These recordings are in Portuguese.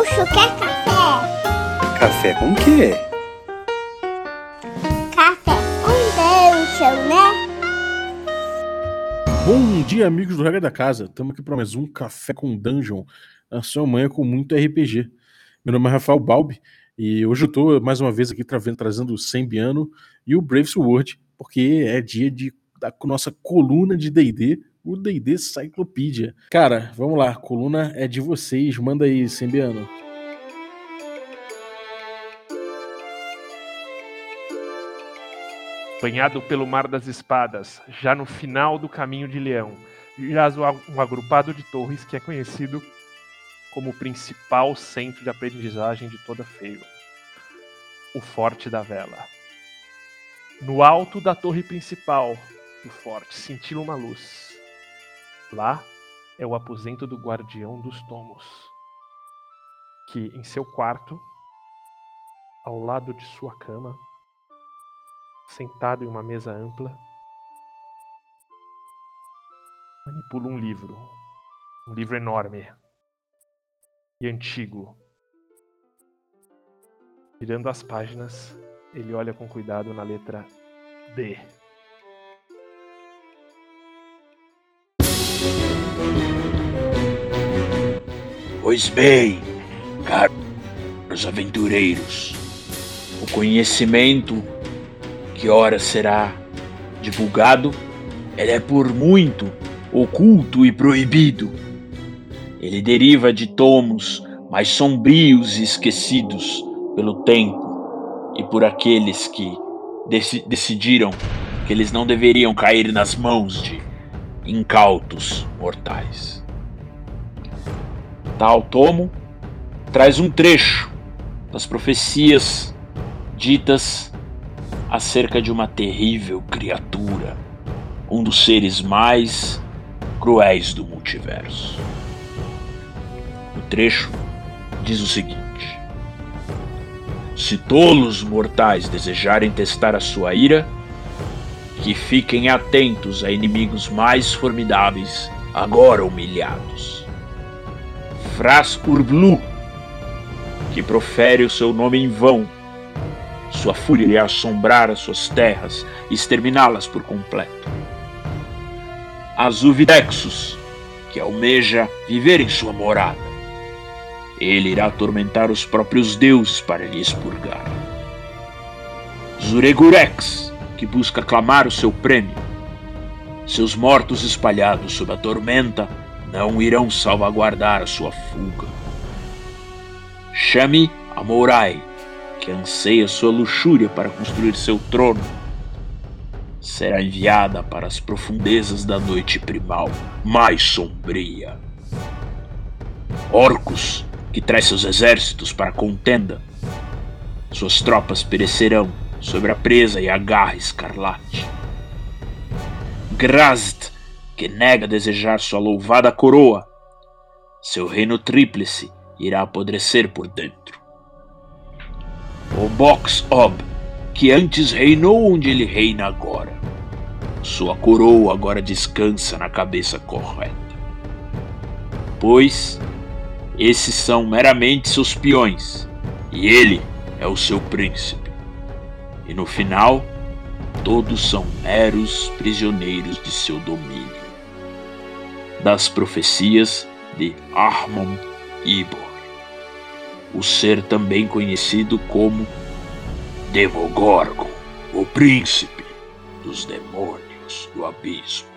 Gaúcho quer café? Café com quê? Café com dungeon, né? Bom dia, amigos do Regra da Casa. Estamos aqui para mais um Café com Dungeon, a sua manhã com muito RPG. Meu nome é Rafael Balbi e hoje eu estou mais uma vez aqui tra trazendo o Sembiano e o Brave Sword, porque é dia de, da nossa coluna de D&D, o D&D Cyclopedia. Cara, vamos lá, coluna é de vocês, manda aí, Sembiano. Banhado pelo Mar das Espadas, já no final do caminho de Leão, jaz um agrupado de torres que é conhecido como o principal centro de aprendizagem de toda Feio, o Forte da Vela. No alto da torre principal do forte cintila uma luz. Lá é o aposento do guardião dos tomos, que em seu quarto, ao lado de sua cama, sentado em uma mesa ampla, manipula um livro, um livro enorme e antigo. Virando as páginas, ele olha com cuidado na letra D. Pois bem, caros aventureiros, o conhecimento que ora será divulgado, ele é por muito oculto e proibido. Ele deriva de tomos mais sombrios e esquecidos pelo tempo e por aqueles que dec decidiram que eles não deveriam cair nas mãos de incautos mortais. Tal tomo traz um trecho das profecias ditas acerca de uma terrível criatura, um dos seres mais cruéis do multiverso. O trecho diz o seguinte: Se tolos mortais desejarem testar a sua ira, que fiquem atentos a inimigos mais formidáveis, agora humilhados. Fras Urblu, que profere o seu nome em vão, sua fúria irá assombrar as suas terras e exterminá-las por completo. Azuvidexus, que almeja viver em sua morada. Ele irá atormentar os próprios deuses para lhe expurgar. Zuregurex, que busca clamar o seu prêmio. Seus mortos espalhados sob a tormenta não irão salvaguardar a sua fuga. Chame Amorai, que anseia sua luxúria para construir seu trono, será enviada para as profundezas da noite primal mais sombria. Orcos, que traz seus exércitos para a contenda, suas tropas perecerão sobre a presa e a garra escarlate. Grazd, que nega desejar sua louvada coroa, seu reino tríplice irá apodrecer por dentro. O Box Ob, que antes reinou onde ele reina agora. Sua coroa agora descansa na cabeça correta. Pois esses são meramente seus peões, e ele é o seu príncipe. E no final, todos são meros prisioneiros de seu domínio. Das profecias de Armon Ibor o ser também conhecido como Demogorgon, o príncipe dos demônios do abismo.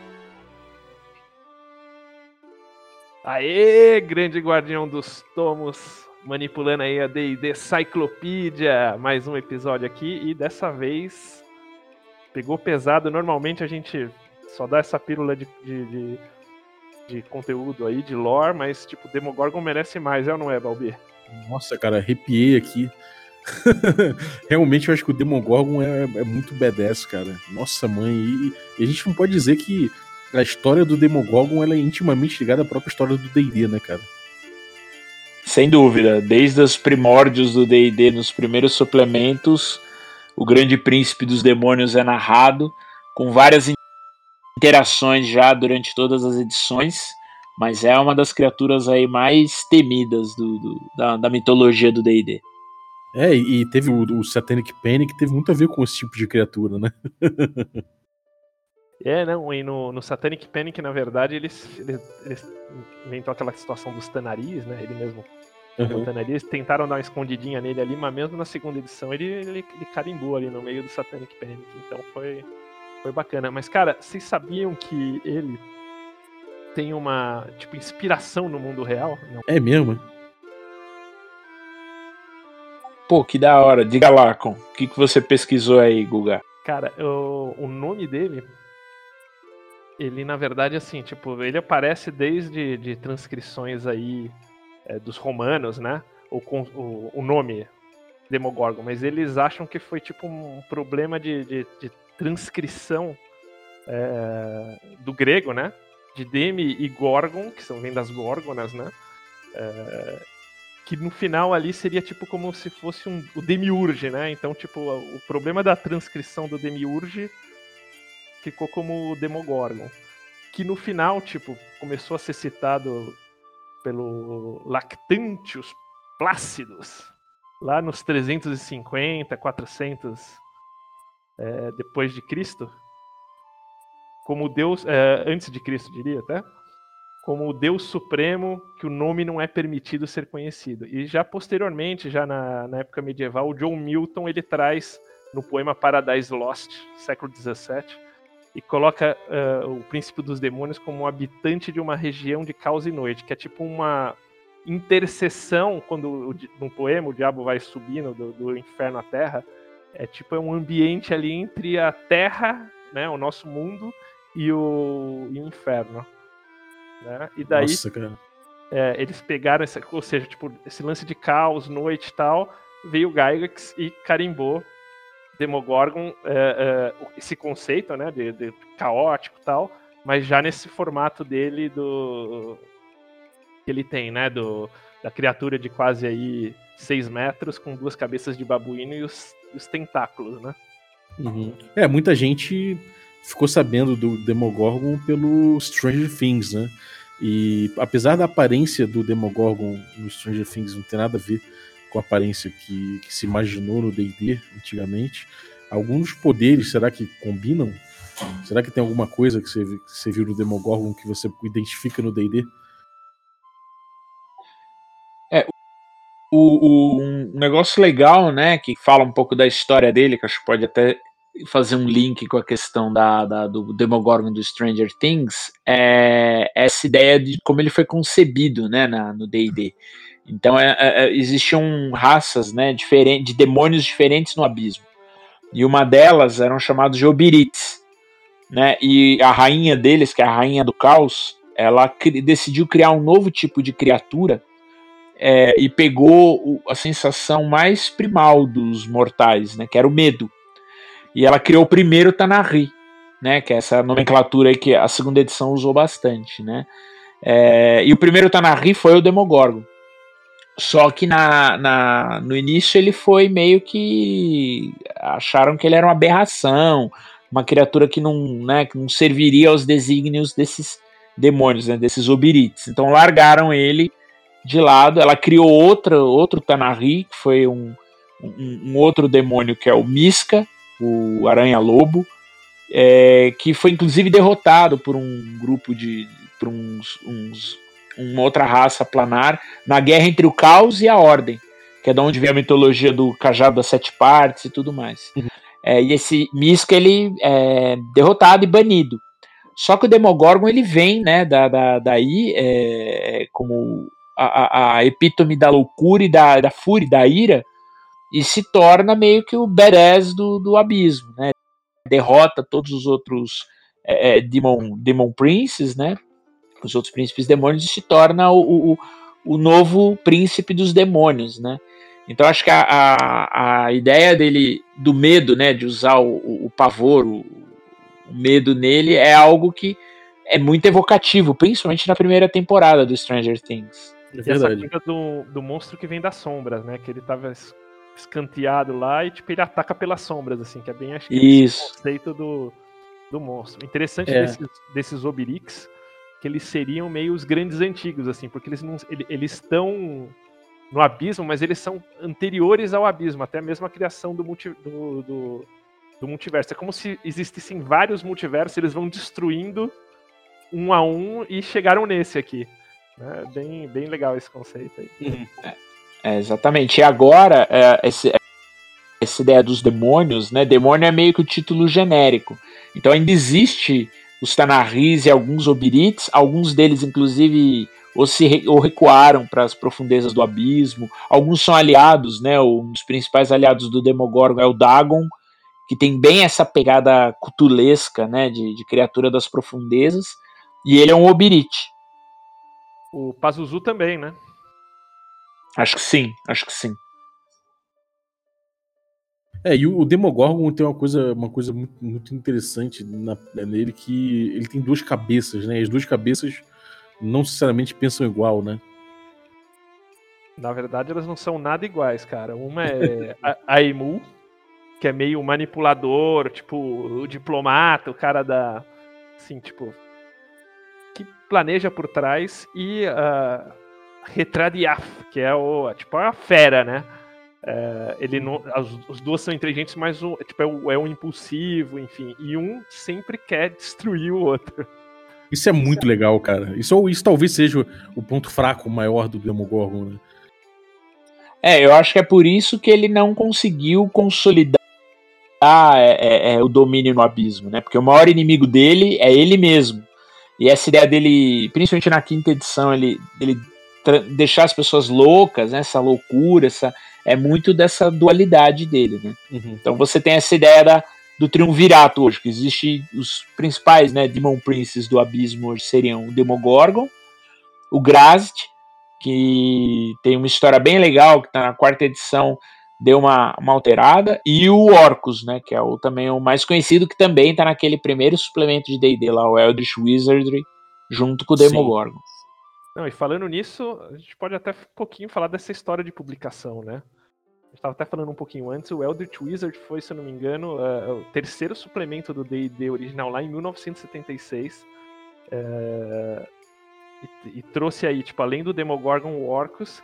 Aê, grande guardião dos tomos, manipulando aí a D&D Cyclopedia, mais um episódio aqui e dessa vez pegou pesado. Normalmente a gente só dá essa pílula de, de, de, de conteúdo aí, de lore, mas tipo, Demogorgon merece mais, é ou não é, Balbi? Nossa, cara, arrepiei aqui. Realmente eu acho que o Demogorgon é, é muito badass, cara. Nossa mãe. E, e, a gente não pode dizer que a história do Demogorgon ela é intimamente ligada à própria história do D&D, né, cara? Sem dúvida. Desde os primórdios do D&D, nos primeiros suplementos, o Grande Príncipe dos Demônios é narrado, com várias interações já durante todas as edições, Mas é uma das criaturas aí mais temidas do, do da, da, mitologia do D&D. É, e teve o, o Satanic Panic que teve muito a ver com esse tipo de criatura, né? É, não, e no, no Satanic Panic, na verdade, eles, eles, eles inventou aquela situação dos Tanaris, né? Ele mesmo uhum. Tanaris, tentaram dar uma escondidinha nele ali, mas mesmo na segunda edição ele, ele, ele carimbou ali no meio do Satanic Panic, então foi, foi bacana. Mas, cara, vocês sabiam que ele tem uma, tipo, inspiração no mundo real? Não. É mesmo? Pô, que da hora. Diga lá, com o que, que você pesquisou aí, Guga? Cara, o, o nome dele ele na verdade assim tipo ele aparece desde de transcrições aí é, dos romanos né o, o, o, nome Demogorgon mas eles acham que foi tipo um problema de, de, de transcrição é, do grego né de Demi e Gorgon que são vem das górgonas né é, que no final ali seria tipo como se fosse um, o demiurge né então tipo o problema da transcrição do demiurge ficou como Demogorgon. Que no final, tipo, começou a ser citado pelo Lactantius Plácidos, lá nos 350, 400 é, depois de Cristo, como Deus, é, antes de Cristo diria até, como o Deus Supremo, que o nome não é permitido ser conhecido. E já posteriormente, já na, na época medieval, o John Milton ele traz no poema Paradise Lost, século 17, e coloca uh, o príncipe dos demônios como um habitante de uma região de caos e noite, que é tipo uma interseção quando no poema o diabo vai subindo do, do inferno à terra, é tipo é um ambiente ali entre a terra, né, o nosso mundo e o, e o inferno, né? E daí Nossa, é, eles pegaram essa, ou seja, tipo esse lance de caos, noite e tal, veio o Gygax e carimbou Demogorgon, é, é, esse conceito, né, de, de caótico e tal, mas já nesse formato dele do que ele tem, né, do da criatura de quase aí 6 metros com duas cabeças de babuíno e os, os tentáculos, né? Uhum. É, muita gente ficou sabendo do Demogorgon pelo Stranger Things, né? E apesar da aparência do Demogorgon no Stranger Things não ter nada a ver com a aparência que, que se imaginou no D&D antigamente. Alguns poderes, será que combinam? Será que tem alguma coisa que você, que você viu no Demogorgon que você identifica no D&D? O, o, um negócio legal, né, que fala um pouco da história dele, que acho que pode até fazer um link com a questão da, da, do Demogorgon do Stranger Things, é essa ideia de como ele foi concebido, né, na, no D&D. Então é, é, é, existiam raças né, diferentes, de demônios diferentes no abismo. E uma delas eram chamados de Obirites. Né, e a rainha deles, que é a rainha do caos, ela cri decidiu criar um novo tipo de criatura é, e pegou o, a sensação mais primal dos mortais, né, que era o medo. E ela criou o primeiro Tanarri, né, que é essa nomenclatura aí que a segunda edição usou bastante. Né, é, e o primeiro Tanarri foi o Demogorgon. Só que na, na, no início ele foi meio que. acharam que ele era uma aberração, uma criatura que não, né, que não serviria aos desígnios desses demônios, né, desses obirites. Então largaram ele de lado. Ela criou outra, outro Tanarri, que foi um, um, um outro demônio que é o Miska, o Aranha-Lobo, é, que foi inclusive derrotado por um grupo de. por uns, uns uma outra raça planar, na guerra entre o caos e a ordem, que é de onde vem a mitologia do cajado das sete partes e tudo mais. Uhum. É, e esse Miska ele é derrotado e banido. Só que o Demogorgon ele vem, né, da, da daí é, como a, a, epítome da loucura e da, da fúria, da ira, e se torna meio que o badass do, do abismo, né? Derrota todos os outros é, é Demon, Demon Princes, né? os outros príncipes demônios e se torna o, o, o novo príncipe dos demônios, né? Então acho que a, a, a, ideia dele, do medo, né, de usar o, o, o pavor, o, o, medo nele, é algo que é muito evocativo, principalmente na primeira temporada do Stranger Things. É. Essa do, do monstro que vem das sombras, né, que ele tava escanteado lá e tipo ele ataca pelas sombras, assim, que é bem acho que Isso. o conceito do, do monstro. Interessante é. desses, desses que eles seriam meio os grandes antigos, assim, porque eles não, ele- eles estão no abismo, mas eles são anteriores ao abismo, até mesmo a criação do, multi- do, do- do multiverso. É como se existissem vários multiversos, eles vão destruindo um a um e chegaram nesse aqui. Né? Bem, bem legal esse conceito aí. É, exatamente. E agora, é, esse- essa ideia dos demônios, né? Demônio é meio que o título genérico. Então ainda existe os Tanarris e alguns Obirites, alguns deles, inclusive, ou, se ou recuaram para as profundezas do abismo. Alguns são aliados, né? Um dos principais aliados do Demogorgon é o Dagon, que tem bem essa pegada cutulesca, né? De, de criatura das profundezas. E ele é um Obirite. O Pazuzu também, né? Acho que sim, acho que sim. É, e o, Demogorgon tem uma coisa, uma coisa muito, muito interessante na- nele que ele tem duas cabeças, né? As duas cabeças não necessariamente pensam igual, né? Na verdade, elas não são nada iguais, cara. Uma é a, a Emu, que é meio manipulador, tipo, o diplomata, o cara da. Assim, tipo. Que planeja por trás. E a Retradiaf, que é o. Tipo, é a fera, né? É, ele não, as, os duas são inteligentes, mas um, tipo, é, o, é um impulsivo, enfim. E um sempre quer destruir o outro. Isso é muito legal, cara. Isso, isso talvez seja o ponto fraco maior do Demogorgon, né? É, eu acho que é por isso que ele não conseguiu consolidar é, é, é, o domínio no abismo, né? Porque o maior inimigo dele é ele mesmo. E essa ideia dele, principalmente na quinta edição, ele, ele deixar as pessoas loucas, né? essa loucura, essa, é muito dessa dualidade dele, né? Uhum. Então você tem essa ideia da, do triunvirato hoje, que existe os principais, né, Demon Princes do abismo hoje seriam o Demogorgon, o Grazd, que tem uma história bem legal, que tá na quarta edição, deu uma, uma alterada, e o Orcus, né, que é o, também o mais conhecido, que também tá naquele primeiro suplemento de D&D lá, o Eldritch Wizardry, junto com o. Demogorgon. Não, e falando nisso, a gente pode até um pouquinho falar dessa história de publicação, né? A gente estava até falando um pouquinho antes, o Eldritch Wizard foi, se eu não me engano, eh, o terceiro suplemento do D&D original lá em 1976. eh, e, e trouxe aí, tipo, além do Demogorgon, o Orcus,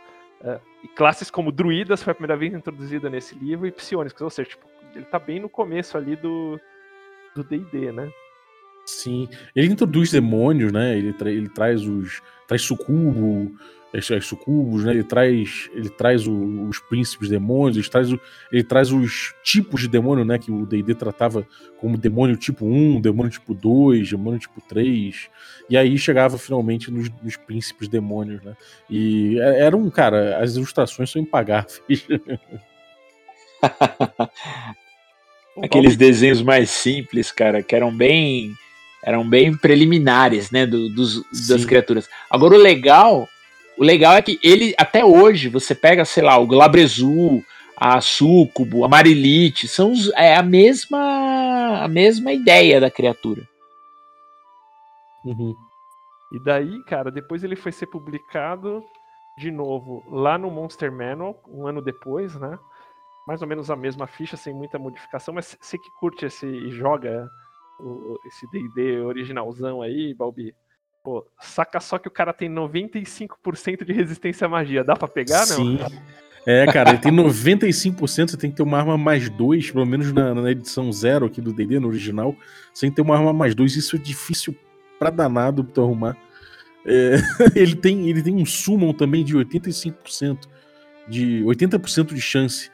e classes como Druidas foi a primeira vez introduzida nesse livro, e Psionicos, ou seja, tipo, ele tá bem no começo ali do do D&D, né? Sim. Ele introduz demônios, né? Ele, tra- ele traz os. traz sucubo, as, as sucubos, né? Ele traz. Ele traz o- os príncipes demônios, ele traz, o- ele traz os tipos de demônio, né? Que o D&D tratava como demônio tipo 1, demônio tipo 2, demônio tipo 3. E aí chegava finalmente nos, nos príncipes demônios, né? E é- era um, cara, as ilustrações são impagáveis. Aqueles desenhos mais simples, cara, que eram bem eram bem preliminares, né, do- dos, das criaturas. Agora o legal, o legal é que ele até hoje você pega, sei lá, o Glabrezu, a Sucubo, a Marilite, são os- é a mesma a mesma ideia da criatura. Uhum. E daí, cara, depois ele foi ser publicado de novo lá no Monster Manual, um ano depois, né? Mais ou menos a mesma ficha, sem muita modificação, mas você que curte esse e joga o- esse D&D originalzão aí, Balbi, pô, saca só que o cara tem 95% de resistência à magia, dá pra pegar, não? Sim. É, cara, ele tem 95%, você tem que ter uma arma mais 2, pelo menos na, na edição zero aqui do D&D, no original, você tem que ter uma arma mais 2, isso é difícil pra danado pra tu arrumar. É, ele, tem, ele tem um summon também de 85%, de 80% de chance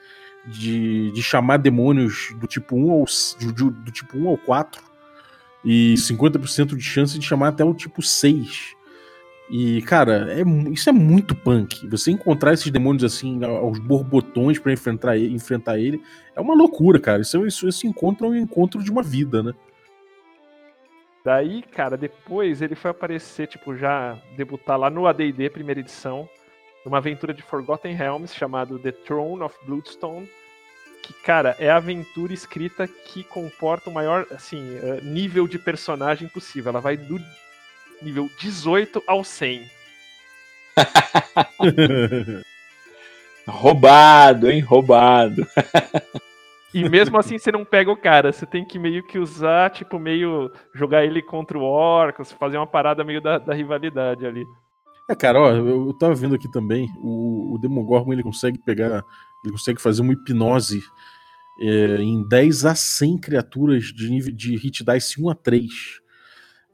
de, de chamar demônios do tipo 1 ao, do- do tipo 1 ao 4 e 50% de chance de chamar até o tipo 6. E, cara, é, isso é muito punk. Você encontrar esses demônios assim, aos borbotões pra enfrentar ele, enfrentar ele, é uma loucura, cara. Isso, isso, esse encontro um encontro de uma vida, né? Daí, cara, depois ele foi aparecer, tipo, já debutar lá no AD&D, primeira edição, numa aventura de Forgotten Realms chamado The Throne of Bloodstone, que, cara, é a aventura escrita que comporta o maior, assim, eh, nível de personagem possível. Ela vai do nível 18 ao 100. Roubado, hein? Roubado. E mesmo assim você não pega o cara, você tem que meio que usar, tipo, meio jogar ele contra o Orcus, fazer uma parada meio da, da rivalidade ali. É, cara, ó, eu, eu tava vendo aqui também, o, o Demogorgon ele consegue pegar, ele consegue fazer uma hipnose é, em 10 a 100 criaturas de nível de hit dice 1 a 3.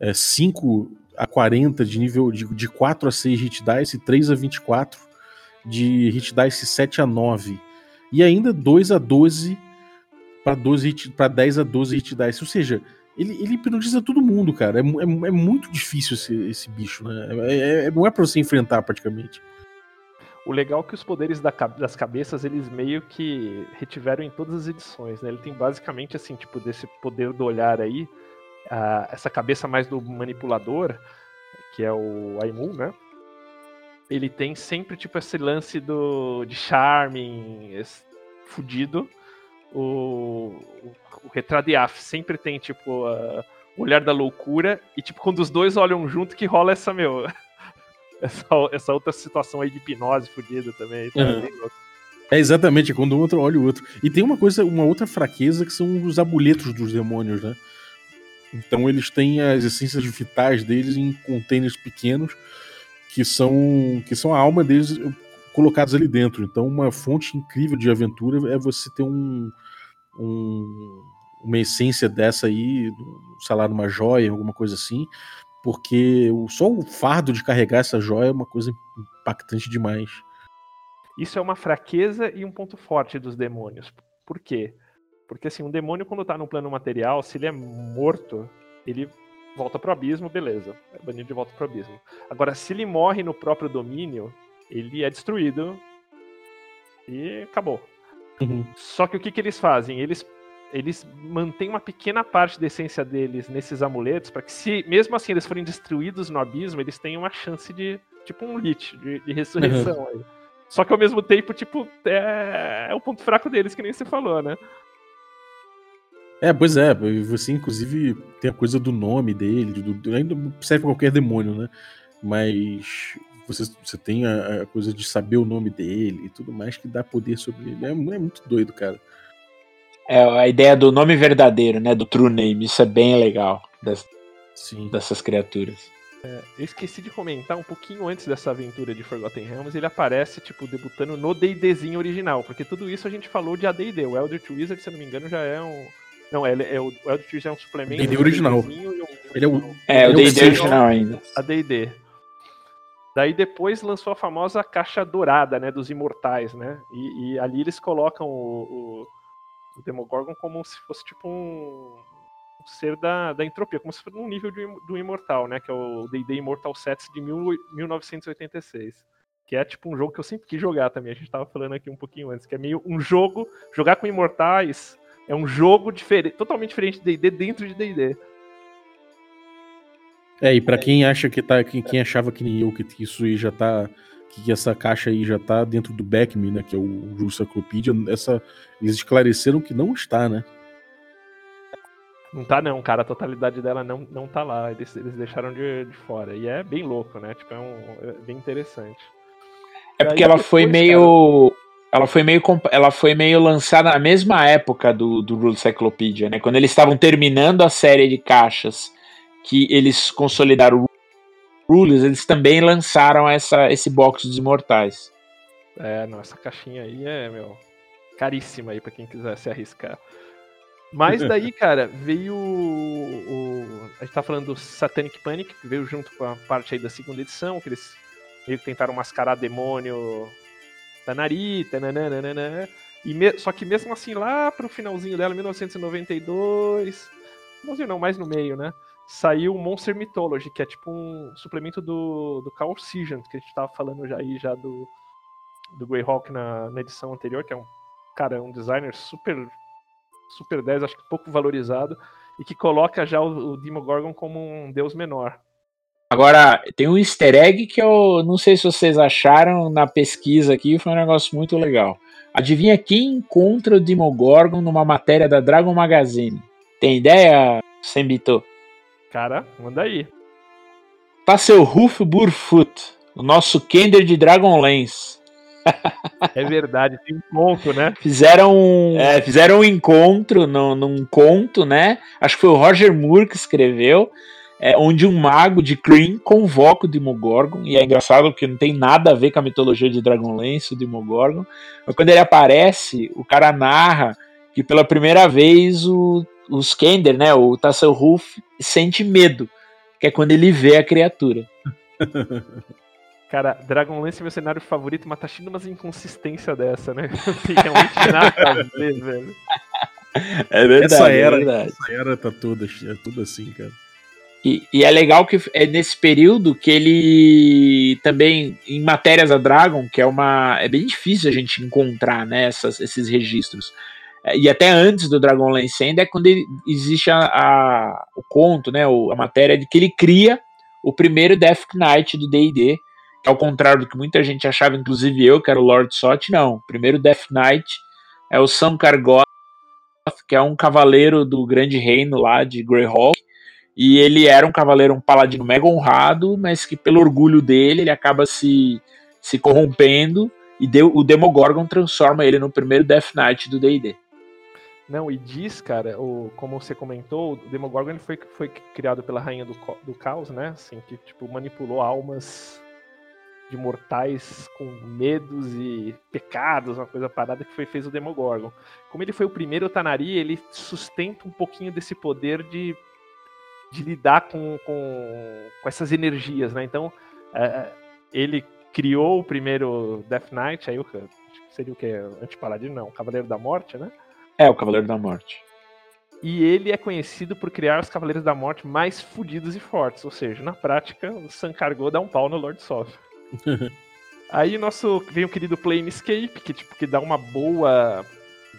É, 5 a 40 de nível de, de 4 a 6 hit dice e 3 a 24 de hit dice 7 a 9. E ainda 2 a 12 para 12 para 10 a 12 hit dice, ou seja, ele, ele hipnotiza todo mundo, cara. É, é, é muito difícil esse, esse bicho, né? É, é, não é pra você enfrentar praticamente. O legal é que os poderes da, das cabeças, eles meio que retiveram em todas as edições, né? Ele tem basicamente, assim, tipo, desse poder do olhar aí, uh, essa cabeça mais do manipulador, que é o Aimu, né? Ele tem sempre, tipo, esse lance do, de charming, fudido. O, o, o Retradiaf sempre tem, tipo, uh, o olhar da loucura, e, tipo, quando os dois olham junto, que rola essa, meu essa, essa outra situação aí de hipnose fodida também. Tá uhum. É exatamente, quando um outro olha o outro. E tem uma coisa, uma outra fraqueza que são os amuletos dos demônios, né? Então eles têm as essências vitais deles em containers pequenos que são que são a alma deles colocados ali dentro. Então uma fonte incrível de aventura é você ter um, um uma essência dessa aí, sei lá, numa joia, alguma coisa assim, porque só o fardo de carregar essa joia é uma coisa impactante demais. Isso é uma fraqueza e um ponto forte dos demônios. Por quê? Porque assim, um demônio quando tá no plano material, se ele é morto, ele volta pro abismo, beleza. É banido de volta pro abismo. Agora, se ele morre no próprio domínio, ele é destruído e acabou. Uhum. Só que o que, que eles fazem? Eles eles mantêm uma pequena parte da essência deles nesses amuletos, para que se, mesmo assim, eles forem destruídos no abismo, eles tenham uma chance de, tipo um lit, de, de ressurreição. Uhum. Só que ao mesmo tempo, tipo, é, é o ponto fraco deles, que nem você falou, né? É, pois é, você inclusive tem a coisa do nome dele, do, ainda serve pra qualquer demônio, né? Mas você, você tem a, a, coisa de saber o nome dele e tudo mais que dá poder sobre ele. É, é muito doido, cara. É a ideia do nome verdadeiro, né? Do true name. Isso é bem legal das, Sim. dessas criaturas. É, eu esqueci de comentar um pouquinho antes dessa aventura de Forgotten Realms, ele aparece, tipo, debutando no D&Dzinho original, porque tudo isso a gente falou de AD&D. O Eldritch Wizard, se eu não me engano, já é um... Não, é, é o Eldritch Wizard é um suplemento... D&D original. Um... Ele é o... É, o D&D original ainda. AD&D. Daí depois lançou a famosa caixa dourada, né, dos imortais, né? E, e ali eles colocam o, o o Demogorgon como se fosse tipo um, um ser da, da entropia, como se fosse um nível de, do Imortal, né? Que é o D&D Immortal Sets de mil, 1986. Que é tipo um jogo que eu sempre quis jogar também. A gente tava falando aqui um pouquinho antes, que é meio um jogo. Jogar com imortais é um jogo diferente, totalmente diferente de D&D dentro de D&D. É, e para quem acha que tá. Quem, quem achava que nem eu, que isso aí já tá que essa caixa aí já está dentro do Backme, né, que é o Encyclopedia, essa eles esclareceram que não está, né? Não tá não, cara, a totalidade dela não, não tá lá, eles, eles deixaram de, de fora, e é bem louco, né, tipo, é, um, é bem interessante. É porque ela depois, foi meio... Cara... Ela foi, meio, ela foi meio lançada na mesma época do, do Rule Cyclopedia, né? Quando eles estavam terminando a série de caixas que eles consolidaram Rulers, eles também lançaram essa, esse box dos imortais. É, não, essa caixinha aí é, meu, caríssima aí para quem quiser se arriscar. Mas daí, cara, veio o, o, A gente tá falando do Satanic Panic, que veio junto com a parte aí da segunda edição, que eles meio que tentaram mascarar demônio Tanari, tananana, e me, só que mesmo assim, lá pro finalzinho dela, 1992, finalzinho não, mais no meio, né? Saiu Monster Mythology, que é tipo um suplemento do, do Carl Sagan, que a gente tava falando já aí já do, do Greyhawk na, na edição anterior, que é um cara, um designer super super 10, acho que pouco valorizado, e que coloca já o, o Demogorgon como um deus menor. Agora, tem um easter egg que eu não sei se vocês acharam na pesquisa aqui, foi um negócio muito legal. Adivinha quem encontra o Demogorgon numa matéria da Dragon Magazine? Tem ideia, Sembito? Cara, manda aí. Tá seu Ruf Burfoot, o nosso Kender de Dragonlance. É verdade, tem um conto, né? Fizeram, é, fizeram um encontro no, num conto, né? Acho que foi o Roger Moore que escreveu, é, onde um mago de Kryn convoca o Demogorgon, e é engraçado porque não tem nada a ver com a mitologia de Dragonlance, o Demogorgon, mas quando ele aparece, o cara narra que pela primeira vez o, o Skender, né, o Tasselhoof, sente medo, que é quando ele vê a criatura. Cara, Dragonlance é meu cenário favorito, mas tá achando umas inconsistências dessa, né? Não tem realmente nada a ver, velho. É verdade, essa era, é verdade. essa era tá toda, é tudo assim, cara. E, e, é legal que é nesse período que ele também, em matérias da Dragon, que é uma. É bem difícil a gente encontrar né, essas, esses registros. É, e até antes do Dragonlance ainda é quando existe a, a, o conto, né, a matéria de que ele cria o primeiro Death Knight do D&D, que ao contrário do que muita gente achava, inclusive eu, que era o Lord Sot, não. O primeiro Death Knight é o Sam Kargoth, que é um cavaleiro do grande reino lá de Greyhawk, e ele era um cavaleiro, um paladino mega honrado, mas que pelo orgulho dele, ele acaba se, se corrompendo, e deu, o Demogorgon transforma ele no primeiro Death Knight do D&D. Não, e diz, cara, o, como você comentou, o Demogorgon ele foi, foi criado pela Rainha do, do Caos, né? Assim, que tipo, manipulou almas de mortais com medos e pecados, uma coisa parada que foi fez o Demogorgon. Como ele foi o primeiro Tanari, ele sustenta um pouquinho desse poder de, de lidar com, com, com essas energias, né? Então, é, ele criou o primeiro Death Knight, aí o seria o que? Antipaladino? Não, Cavaleiro da Morte, né? É, o Cavaleiro da Morte. E ele é conhecido por criar os Cavaleiros da Morte mais fodidos e fortes. Ou seja, na prática, o Sankargo dá um pau no Lord Soth. Aí nosso vem o querido Planescape, que tipo que dá uma boa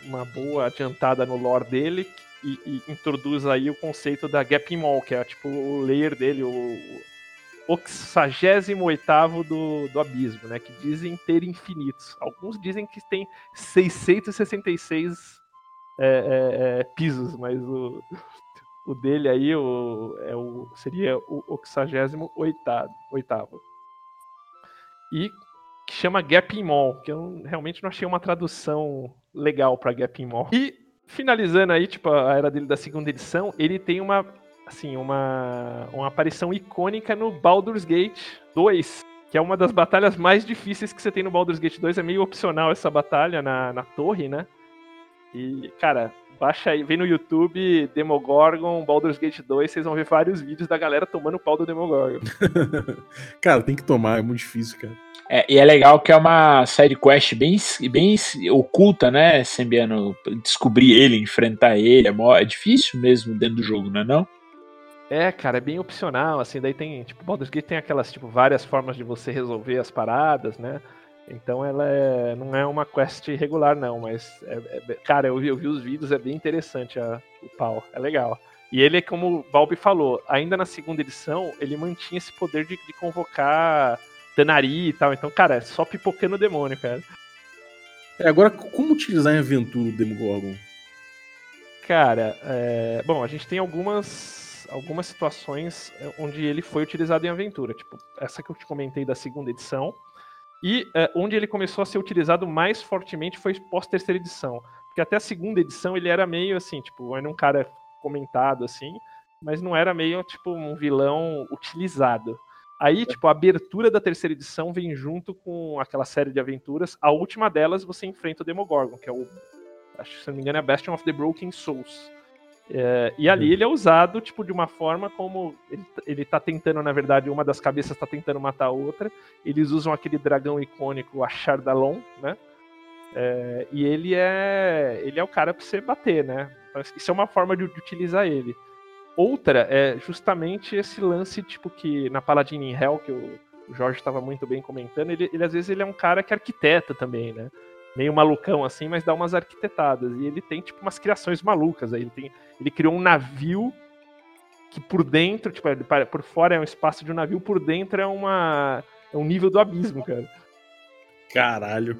uma boa adiantada no lore dele e, e introduz aí o conceito da Gap Mall, que é tipo o layer dele, o, o 88 do, do abismo, né? Que dizem ter infinitos. Alguns dizem que tem 666 é, é, é, pisos, mas o, o dele aí o, é o, seria o 88 oitavo e que chama Gap in Mall, que eu realmente não achei uma tradução legal para Gap in Mall. E finalizando aí, tipo, a era dele da segunda edição, ele tem uma assim, uma uma aparição icônica no Baldur's Gate 2, que é uma das batalhas mais difíceis que você tem no Baldur's Gate 2, é meio opcional essa batalha na, na torre, né? E, cara, baixa aí, vem no YouTube Demogorgon, Baldur's Gate 2, vocês vão ver vários vídeos da galera tomando pau do Demogorgon. cara, tem que tomar, é muito difícil, cara. É, e é legal que é uma side quest bem, bem oculta, né, Sembiano? Descobrir ele, enfrentar ele, é, mó, é difícil mesmo dentro do jogo, não é não? É, cara, é bem opcional, assim, daí tem, tipo, Baldur's Gate tem aquelas, tipo, várias formas de você resolver as paradas, né? Então ela é, não é uma quest regular, não, mas, é, é, cara, eu vi, eu vi, os vídeos, é bem interessante a, o pau, é legal. E ele, como o Balbi falou, ainda na segunda edição, ele mantinha esse poder de, de convocar Tanari e tal. Então, cara, é só pipocando o demônio, cara. É, agora, como utilizar em aventura o Demogorgon? Cara, é... bom, a gente tem algumas, algumas situações é, onde ele foi utilizado em aventura. Tipo, essa que eu te comentei da segunda edição. E é, onde ele começou a ser utilizado mais fortemente foi pós-terceira edição. Porque até a segunda edição ele era meio assim, tipo, era um cara comentado assim, mas não era meio, tipo, um vilão utilizado. Aí, tipo, a abertura da terceira edição vem junto com aquela série de aventuras. A última delas você enfrenta o Demogorgon, que é o. Acho se não me engano é Bastion of the Broken Souls. É, e ali uhum. ele é usado, tipo, de uma forma como. Ele, ele tá tentando, na verdade, uma das cabeças tá tentando matar a outra. Eles usam aquele dragão icônico, a Chardalon, né? É, e ele é. Ele é o cara pra você bater, né? Isso é uma forma de, de utilizar ele. Outra é justamente esse lance, tipo, que na Paladin in Hell, que o, Jorge estava muito bem comentando, ele, ele, às vezes ele é um cara que arquiteta também, né? Meio malucão assim, mas dá umas arquitetadas. E ele tem, tipo, umas criações malucas. Aí ele, tem, ele criou um navio que por dentro, tipo, por fora é um espaço de um navio, por dentro é uma. É um nível do abismo, cara. Caralho.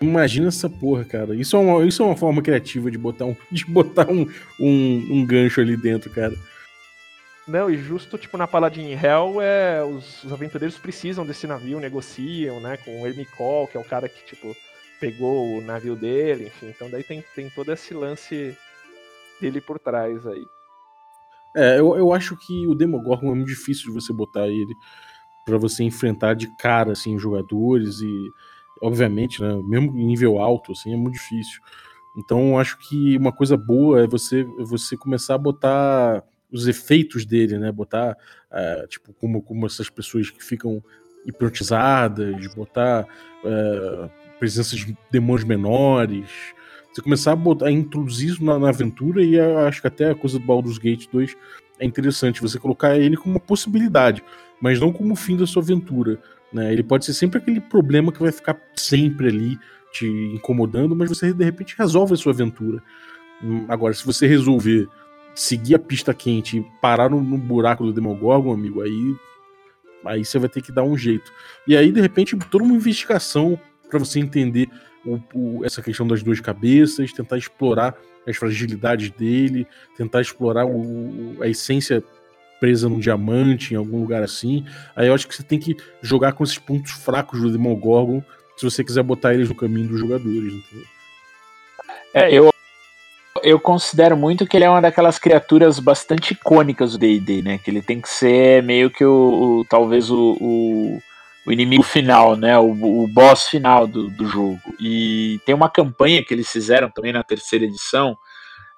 Imagina essa porra, cara. Isso é uma, isso é uma forma criativa de botar um, de botar um, um, um gancho ali dentro, cara. Não, e justo, tipo, na Paladin Hell, é, os, os aventureiros precisam desse navio, negociam, né, com o Hermicol, que é o cara que, tipo, pegou o navio dele, enfim. Então daí tem, tem todo esse lance dele por trás aí. É, eu, eu acho que o Demogorgon é muito difícil de você botar ele para você enfrentar de cara, assim, jogadores e, obviamente, né, mesmo em nível alto, assim, é muito difícil. Então, eu acho que uma coisa boa é você, é você começar a botar os efeitos dele, né, botar, uh, tipo, como, como essas pessoas que ficam hipnotizadas, botar uh, presença de demônios menores, você começar a, botar, a introduzir isso na, na aventura e acho que até a coisa do Baldur's Gate 2 é interessante, você colocar ele como uma possibilidade, mas não como o fim da sua aventura. Né? Ele pode ser sempre aquele problema que vai ficar sempre ali te incomodando, mas você de repente resolve a sua aventura. Hum, agora, se você resolver seguir a pista quente e parar no, no buraco do Demogorgon, amigo, aí aí você vai ter que dar um jeito. E aí, de repente, toda uma investigação para você entender o, o, essa questão das duas cabeças, tentar explorar as fragilidades dele, tentar explorar o, a essência presa num diamante, em algum lugar assim. Aí eu acho que você tem que jogar com esses pontos fracos do Demogorgon se você quiser botar eles no caminho dos jogadores. Entendeu? É, eu, eu considero muito que ele é uma daquelas criaturas bastante icônicas do D&D, né? Que ele tem que ser meio que o, o talvez o, o o inimigo final, né? O, o boss final do, do jogo. E tem uma campanha que eles fizeram também na terceira edição,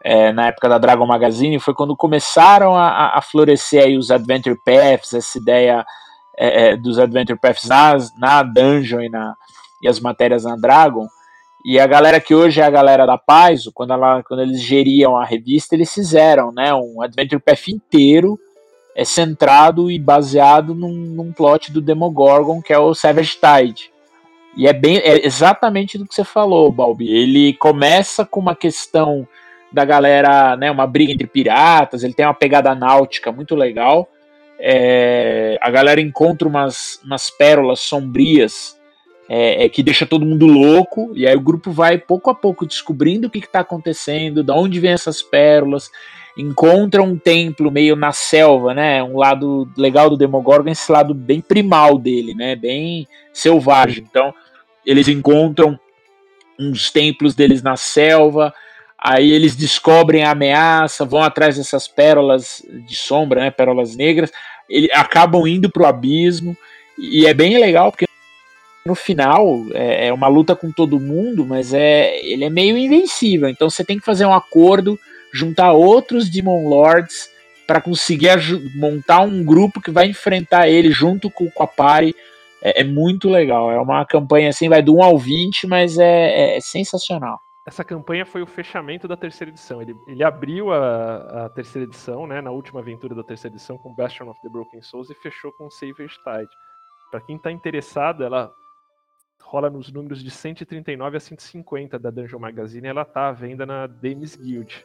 é, na época da Dragon Magazine, foi quando começaram a, a florescer aí os Adventure Paths, essa ideia é, é, dos Adventure Paths nas, na Dungeon e, na, e as matérias na Dragon. E a galera que hoje é a galera da Paizo, quando, ela, quando eles geriam a revista, eles fizeram né, um Adventure Path inteiro é centrado e baseado num, num plot do Demogorgon, que é o Savage Tide. E é bem é exatamente do que você falou, Balbi. Ele começa com uma questão da galera, né, uma briga entre piratas, ele tem uma pegada náutica muito legal. É, a galera encontra umas, umas pérolas sombrias é, é, que deixa todo mundo louco, e aí o grupo vai pouco a pouco descobrindo o que está acontecendo, de onde vem essas pérolas, encontra um templo meio na selva, né? Um lado legal do Demogorgon, esse lado bem primal dele, né? Bem selvagem. Então, eles encontram uns templos deles na selva, aí eles descobrem a ameaça, vão atrás dessas pérolas de sombra, né? Pérolas negras, eles acabam indo pro abismo, e é bem legal porque no final é, é uma luta com todo mundo, mas é ele é meio invencível. Então você tem que fazer um acordo juntar outros Demon Lords para conseguir montar um grupo que vai enfrentar ele junto com, com a party. É, é, muito legal. É uma campanha assim, vai do 1 ao 20, mas é, é sensacional. Essa campanha foi o fechamento da terceira edição. Ele, ele abriu a, a, terceira edição, né, na última aventura da terceira edição, com Bastion of the Broken Souls, e fechou com Savior's Tide. Para quem está interessado, ela rola nos números de 139 a 150 da Dungeon Magazine. Ela está à venda na Demis Guild.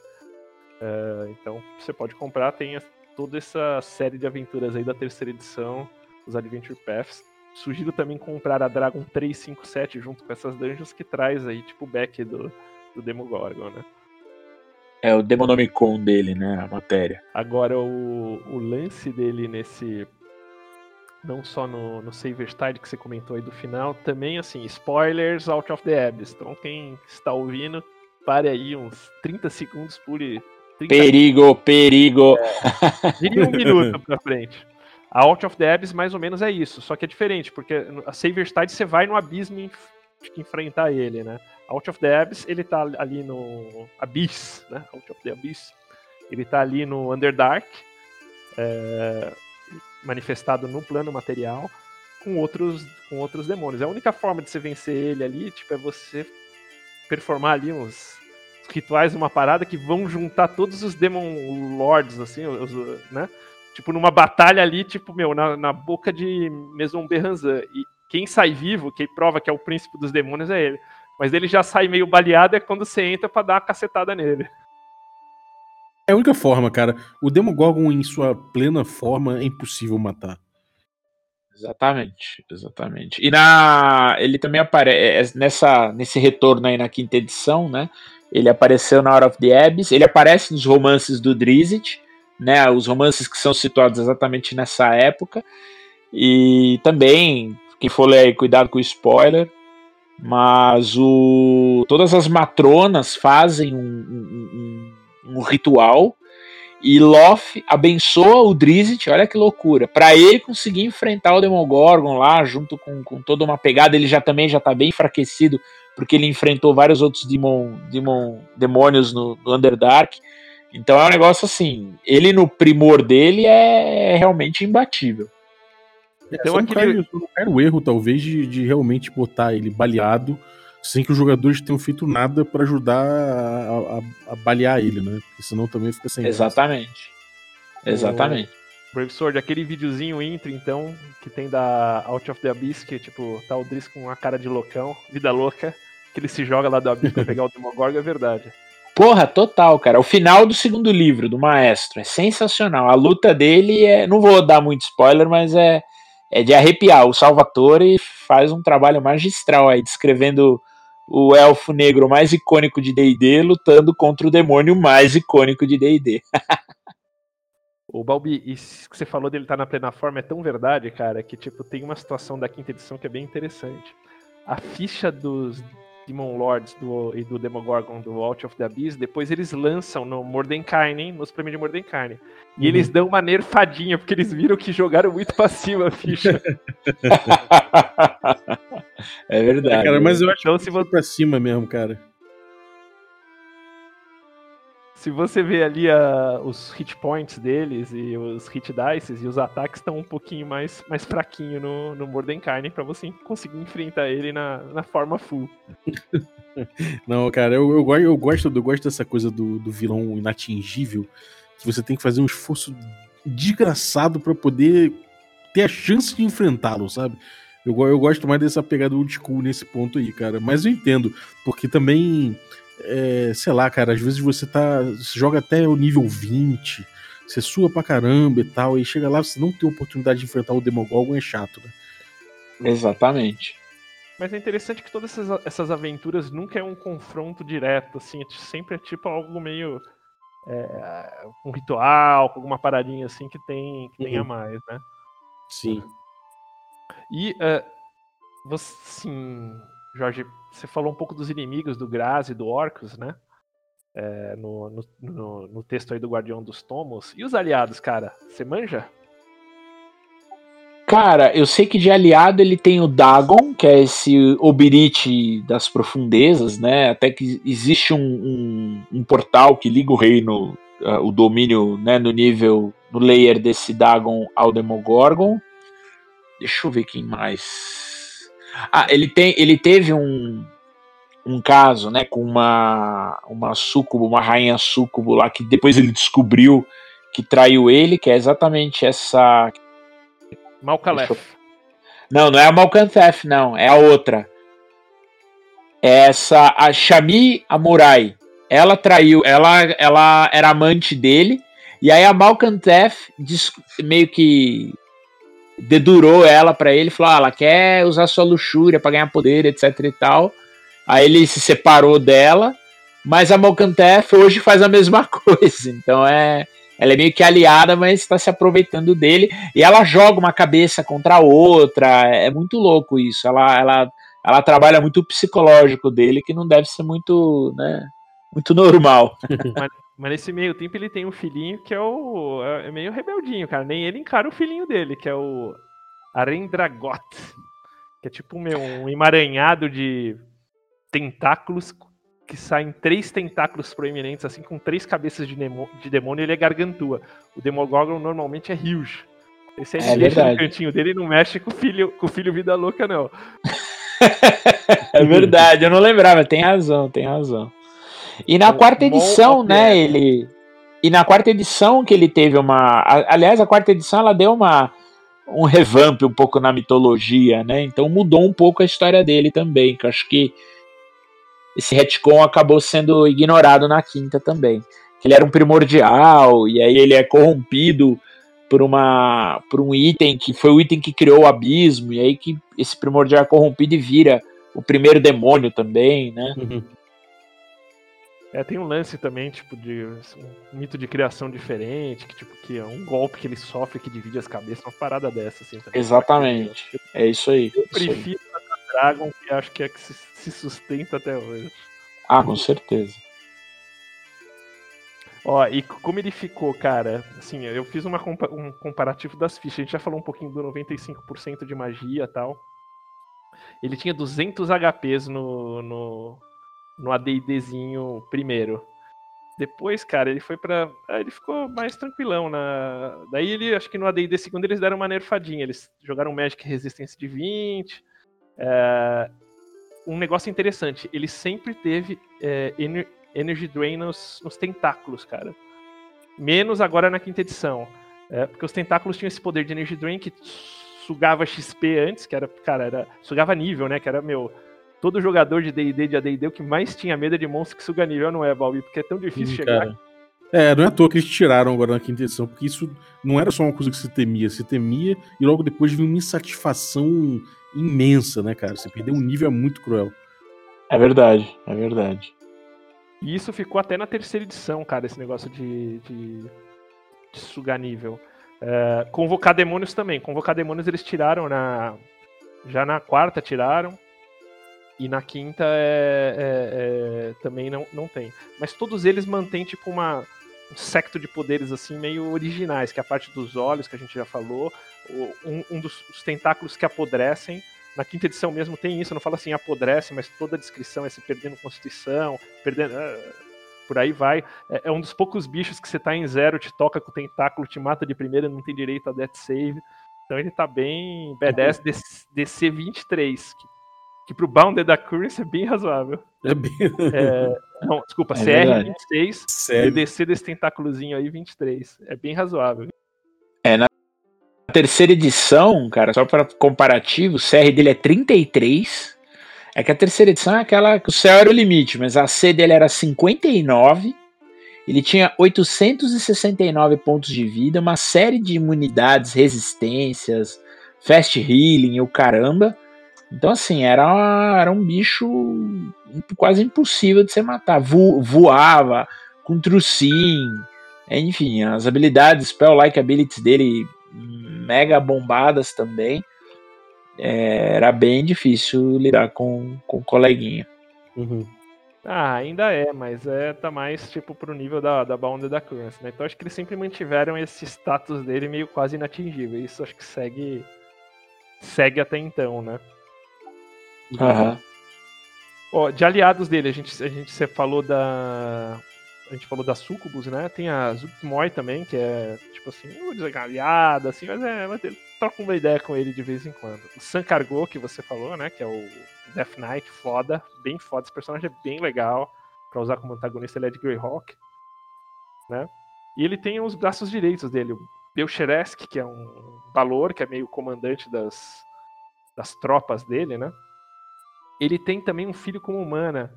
Uh, então você pode comprar, tem toda essa série de aventuras aí da terceira edição, os Adventure Paths. Sugiro também comprar a Dragon 357 junto com essas dungeons que traz aí, tipo, o back do, do Demogorgon, né? É o Demonomicon dele, né? A matéria. Agora, o, o lance dele nesse. Não só no, no Saver's Tide que você comentou aí do final, também, assim, spoilers out of the abyss. Então, quem está ouvindo, pare aí uns 30 segundos, pule Perigo, perigo. É, diria um minuto pra frente. A Out of the Abyss mais ou menos é isso, só que é diferente, porque a Savior's Tide você vai no abismo e enfrentar ele, né? Out of the Abyss, ele tá ali no Abyss, né? Out of the Abyss. Ele tá ali no Underdark, é, manifestado no plano material, com outros, com outros demônios. A única forma de você vencer ele ali, tipo, é você performar ali uns rituais, uma parada que vão juntar todos os Demon Lords, assim, os, né? Tipo, numa batalha ali, tipo, meu, na, na boca de Maison Berranzan. E quem sai vivo, quem prova que é o príncipe dos demônios é ele. Mas ele já sai meio baleado é quando você entra para dar uma cacetada nele. É a única forma, cara. O Demogorgon em sua plena forma é impossível matar. Exatamente, exatamente. E na ele também aparece é, nessa nesse retorno aí na quinta edição, né? Ele apareceu na Hora of the Abyss, ele aparece nos romances do Drizzt, né, os romances que são situados exatamente nessa época. E também, quem for ler aí, cuidado com o spoiler, mas o, todas as matronas fazem um, um, um, ritual e Loth abençoa o Drizzt, olha que loucura, para ele conseguir enfrentar o Demogorgon lá, junto com, com toda uma pegada. Ele já também já tá bem enfraquecido, porque ele enfrentou vários outros demon, demon, demônios no, no Underdark. Então é um negócio assim, ele no primor dele é realmente imbatível. Então, é, aquele... não, não quero o erro, talvez, de, de realmente botar ele baleado sem que os jogadores tenham feito nada para ajudar a, a, a, balear ele, né? Porque senão também fica sem. Exatamente. Graça. Exatamente. O Brave Sword, aquele videozinho intro, então, que tem da Out of the Abyss, que tipo, tá o Driss com a cara de loucão, vida louca, que ele se joga lá do Abyss pra pegar o Demogorgon, é verdade. Porra, total, cara. O final do segundo livro do Maestro é sensacional. A luta dele é. Não vou dar muito spoiler, mas é, é de arrepiar. O Salvatore faz um trabalho magistral aí, descrevendo o elfo negro mais icônico de D&D lutando contra o demônio mais icônico de D&D. o Balbi, isso que você falou dele estar tá na plena forma é tão verdade, cara, que tipo tem uma situação da quinta edição que é bem interessante. A ficha dos Demon Lords do, e do Demogorgon do Out of the Abyss, depois eles lançam no Mordenkainen, nos prêmios de Mordenkainen. E uhum. eles dão uma nerfadinha, porque eles viram que jogaram muito passiva a ficha. é verdade. É, cara, mas eu acho então, que se for pra cima mesmo, cara. Se você vê ali a, os hit points deles e os hit dice e os ataques estão um pouquinho mais, mais fraquinho no, no Mordenkainen para você conseguir enfrentar ele na, na forma full. Não, cara, eu, eu, eu, gosto, eu gosto dessa coisa do, do vilão inatingível, que você tem que fazer um esforço desgraçado para poder ter a chance de enfrentá-lo, sabe? Eu, eu gosto mais dessa pegada old school nesse ponto aí, cara. Mas eu entendo, porque também é, sei lá, cara, às vezes você tá. Você joga até o nível 20, você sua pra caramba e tal, e chega lá, você não tem oportunidade de enfrentar o Demogorgon, é chato, né? Exatamente. Mas é interessante que todas essas, essas aventuras nunca é um confronto direto, assim, é sempre é tipo algo meio. É, um ritual, com alguma paradinha assim que tem, que uhum. tem a mais, né? Sim. E uh, você, sim, Jorge, você falou um pouco dos inimigos do Graz e do Orcus, né? É, no, no, no, no, texto aí do Guardião dos Tomos. E os aliados, cara? Você manja? Cara, eu sei que de aliado ele tem o Dagon, que é esse Obirite das profundezas, né? Até que existe um, um, um portal que liga o reino, uh, o domínio, né, no nível, no layer desse Dagon ao Demogorgon. Deixa eu ver quem mais. Ah, ele, tem, ele teve um, um caso, né, com uma uma sucubo, uma rainha sucubo lá que depois ele descobriu que traiu ele, que é exatamente essa Malkalef. Não, não é a Malkanthef, não, é a outra. É essa a Shami Amurai. Ela traiu, ela ela era amante dele, e aí a Malkanthef meio que dedurou ela para ele, falou: ah, ela quer usar sua luxúria para ganhar poder, etc e tal. Aí ele se separou dela, mas a Malcantef hoje faz a mesma coisa. Então é, ela é meio que aliada, mas está se aproveitando dele. E ela joga uma cabeça contra a outra. É muito louco isso. Ela, ela, ela trabalha muito o psicológico dele, que não deve ser muito, né, muito normal. mas, mas, nesse meio tempo ele tem um filhinho que é o é meio rebeldinho, cara. Nem ele encara o filhinho dele, que é o Arendragot. Que é tipo meu, um emaranhado de tentáculos que saem três tentáculos proeminentes, assim, com três cabeças de, de demônio, ele é gargantua. O Demogorgon normalmente é huge. Esse aí é deixa no cantinho dele e não mexe com o filho, com o filho vida louca, não. é verdade, eu não lembrava, tem razão, tem razão. E na quarta edição, né, ele. E na quarta edição que ele teve uma. Aliás, a quarta edição ela deu uma um revamp um pouco na mitologia, né? Então mudou um pouco a história dele também, que eu acho que esse retcon acabou sendo ignorado na quinta também. Ele era um primordial, e aí ele é corrompido por, uma, por um item que foi o item que criou o abismo, e aí que esse primordial é corrompido e vira o primeiro demônio também, né? Uhum. É, tem um lance também, tipo, de um mito de criação diferente, que tipo, que é um golpe que ele sofre que divide as cabeças, uma parada dessa, assim. Também. Exatamente. É isso aí. Eu isso aí. prefiro a Dragon, que acho que é que se, se sustenta até hoje. Ah, com certeza. Ó, e como ele ficou, cara, assim, eu fiz uma compa- um comparativo das fichas, a gente já falou um pouquinho do 95% de magia e tal. Ele tinha 200 HPs no, no, no AD&Dzinho primeiro. Depois, cara, ele foi pra... ah, ele ficou mais tranquilão na... Daí ele, acho que no AD&D segundo eles deram uma nerfadinha, eles jogaram Magic Resistência de 20. é, Um negócio interessante, ele sempre teve é, ener- Energy Drain nos, nos tentáculos, cara. Menos agora na quinta edição. É, porque os tentáculos tinham esse poder de Energy Drain que sugava XP antes, que era, cara, era, sugava nível, né? Que era, meu, todo jogador de D&D de AD&D o que mais tinha medo é de monstro que suga nível, não é, Balbi? Porque é tão difícil Sim, chegar. cara. É, não é à toa que eles tiraram agora na quinta edição, porque isso não era só uma coisa que se temia, se temia e logo depois vinha uma insatisfação imensa, né, cara? Você perdeu um nível é muito cruel. É verdade, é verdade. E isso ficou até na terceira edição, cara, esse negócio de, de, de sugar nível. É, convocar demônios também. Convocar demônios eles tiraram na. Já na quarta tiraram. E na quinta é, é- é- também não, não tem. Mas todos eles mantêm tipo uma, um secto de poderes assim meio originais, que é a parte dos olhos, que a gente já falou. Um, um dos os tentáculos que apodrecem. Na quinta edição mesmo tem isso, não fala assim apodrece, mas toda a descrição é se perdendo constituição, perdendo. ah, por aí vai. É, é um dos poucos bichos que você tá em zero, te toca com o tentáculo, te mata de primeira, não tem direito a death save. Então ele tá bem B10 DC 23, que, que pro Bounded Accuracy é bem razoável. É bem É, não, desculpa, É CR verdade. 26 e sério. DC desse tentáculozinho aí 23. É bem razoável. A terceira edição, cara, só para comparativo, o CR dele é 33. É que a terceira edição é aquela que o céu era o limite, mas a C dele era 59. Ele tinha 869 pontos de vida, uma série de imunidades, resistências, fast healing, o caramba. Então, assim, era, era um bicho quase impossível de você matar. Vo- voava com trucim, enfim, as habilidades, spell-like abilities dele mega bombadas também. É, era bem difícil lidar com, com o coleguinha. Uhum. Ah, ainda é, mas é tá mais tipo pro nível da, da Bounded Accuracy, né? Então acho que eles sempre mantiveram esse status dele meio quase inatingível. Isso acho que segue segue até então, né? Aham. Ó, de aliados dele, a gente, a gente falou da. A gente falou da Sucubus, né? Tem a Zukmoy também, que é, tipo assim, não vou dizer é aliada, assim, mas é. Mas ele troca uma ideia com ele de vez em quando. O Sankargo, que você falou, né? Que é o Death Knight, foda, bem foda. Esse personagem é bem legal. Pra usar como antagonista, ele é de Greyhawk. Né? E ele tem os braços direitos dele. O Belcheresk, que é um valor, que é meio comandante das, das tropas dele, né? Ele tem também um filho como humana.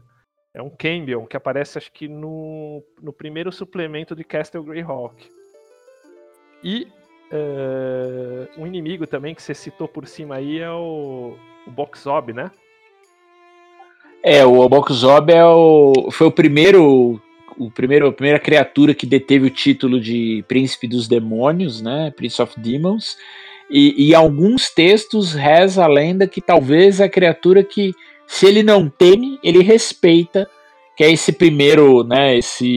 É um Cambion, que aparece acho que no, no primeiro suplemento de Castle Greyhawk. E eh, um inimigo também que você citou por cima aí é o, o Boxob, né? É, o Obokuzob é o, foi o primeiro, o primeiro, a primeira criatura que deteve o título de Príncipe dos Demônios, né? Prince of Demons. E, e alguns textos reza a lenda que talvez a criatura que, se ele não teme, ele respeita, que é esse primeiro, né? Esse,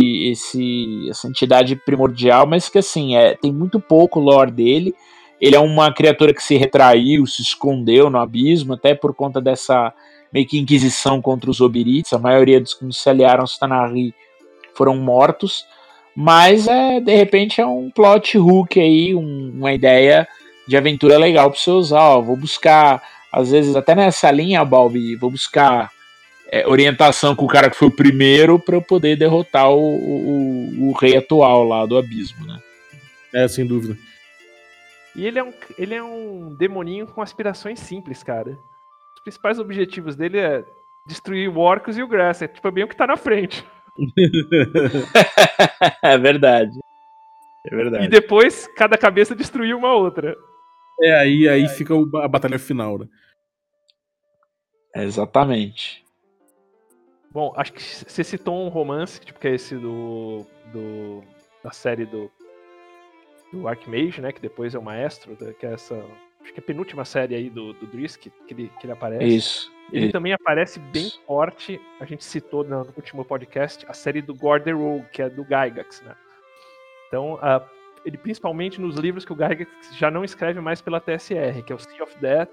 esse essa entidade primordial, mas que assim é, tem muito pouco lore dele. Ele é uma criatura que se retraiu, se escondeu no abismo, até por conta dessa meio que inquisição contra os Obirites, a maioria dos que se aliaram aos Tanarri foram mortos, mas é, de repente é um plot hook aí, um- uma ideia de aventura legal para você usar, ó, vou buscar, às vezes até nessa linha, Balbi, vou buscar é, orientação com o cara que foi o primeiro para eu poder derrotar o, o, o rei atual lá do abismo, né? É, sem dúvida. E ele é um, ele é um demoninho com aspirações simples, cara. Os principais objetivos dele é destruir o Orcus e o Grass. É tipo bem o que tá na frente. é verdade. É verdade. E depois, cada cabeça destruir uma outra. É, aí, aí fica a batalha final, né? Exatamente. Bom, acho que você citou um romance, tipo, que é esse do. do da série do. do Archmage, né? Que depois é o maestro, que é essa. Acho que é a penúltima série aí do, do Drisk que ele, que ele aparece. Isso. Ele isso. também aparece bem forte, a gente citou no último podcast, a série do Gordon Rogue, que é do Gygax, né? Então, uh, ele principalmente nos livros que o Gygax já não escreve mais pela TSR, que é o Sea of Death,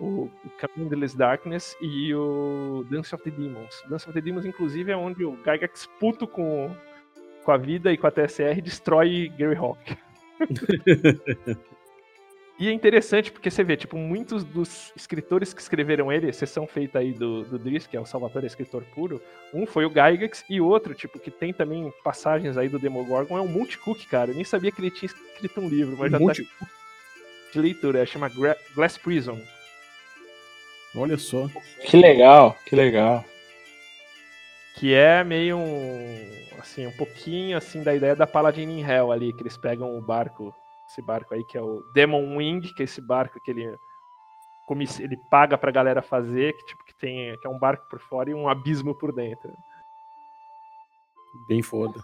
o, o Endless Darkness e o Dance of the Demons. Dance of the Demons, inclusive, é onde o Gygax, puto com, com a vida e com a TSR, destrói Gary Hawk. E é interessante porque você vê, tipo, muitos dos escritores que escreveram ele, exceção feita aí do, do Driss, que é o Salvatore escritor puro, um foi o Gygax e outro, tipo, que tem também passagens aí do Demogorgon, é o Multicook, cara. Eu nem sabia que ele tinha escrito um livro, mas já tá de leitura, é, chama Glass Prison. Olha só. Que legal, que legal. Que é meio um, assim, um pouquinho assim da ideia da Paladin in Hell ali, que eles pegam o barco esse barco aí que é o Demon Wing, que é esse barco que ele ele paga pra galera fazer, que tipo que tem que é um barco por fora e um abismo por dentro. Bem foda.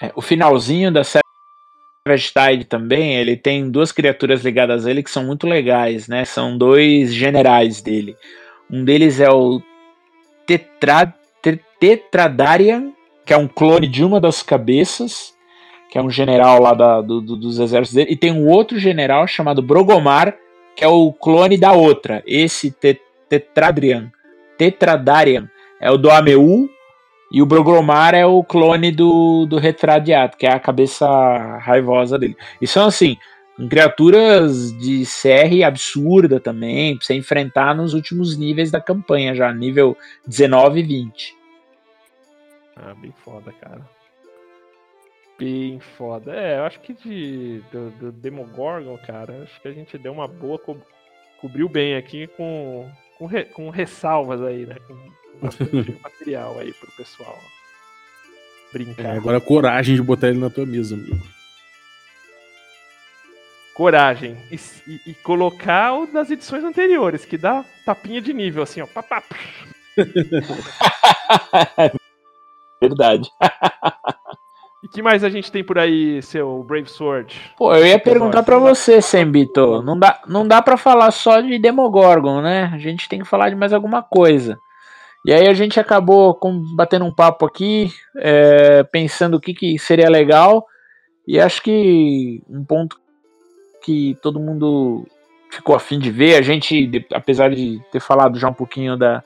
É, o finalzinho da Savage Tide também, ele tem duas criaturas ligadas a ele que são muito legais, né? São dois generais dele. Um deles é o Tetra, Tetradarian, que é um clone de uma das cabeças, que é um general lá da, do, do, dos exércitos dele, e tem um outro general chamado Brogomar, que é o clone da outra. Esse te, Tetradrian, Tetradarian é o do Ameu, e o Brogomar é o clone do, do Retradiato, que é a cabeça raivosa dele. E são assim, criaturas de CR absurda também, pra você enfrentar nos últimos níveis da campanha já, nível 19 e 20. Ah, bem foda, cara bem foda. É, eu acho que de, do, do Demogorgon, cara, acho que a gente deu uma boa. Co cobriu bem aqui com, com, re, com ressalvas aí, né? Com material aí pro pessoal brincar. É, agora coragem de botar ele na tua mesa, amigo. Coragem. E, e, e colocar o das edições anteriores, que dá tapinha de nível, assim, ó. Papá. Verdade. Que mais a gente tem por aí, seu Brave Sword? Pô, eu ia perguntar para você, Sembito. Não dá, não dá para falar só de Demogorgon, né? A gente tem que falar de mais alguma coisa. E aí a gente acabou com, batendo um papo aqui, é, pensando o que, que seria legal. E acho que um ponto que todo mundo ficou afim de ver, a gente, apesar de ter falado já um pouquinho da,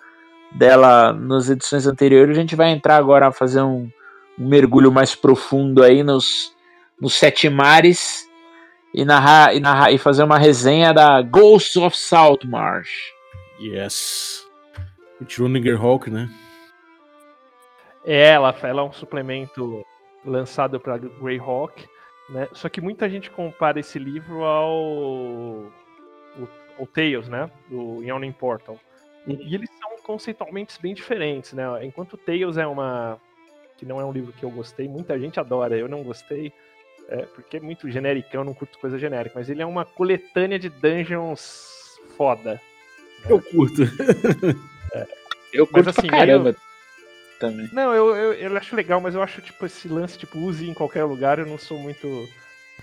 dela nas edições anteriores, a gente vai entrar agora a fazer um, um mergulho mais profundo aí nos, nos sete mares e narrar, e narrar e fazer uma resenha da Ghost of Saltmarsh. Yes. O Hawk, né? É, ela, ela é um suplemento lançado para Greyhawk, né? Só que muita gente compara esse livro ao o, o Tales, né? Do Yawning Portal. E eles são conceitualmente bem diferentes, né? Enquanto Tales é uma que não é um livro que eu gostei, muita gente adora, eu não gostei, é, porque é muito genericão, eu não curto coisa genérica, mas ele é uma coletânea de dungeons foda. Né? Eu curto. É. Eu curto mas, assim, pra caramba. Eu... Também. Não, eu, eu, eu, acho legal, mas eu acho tipo esse lance, tipo, use em qualquer lugar, eu não sou muito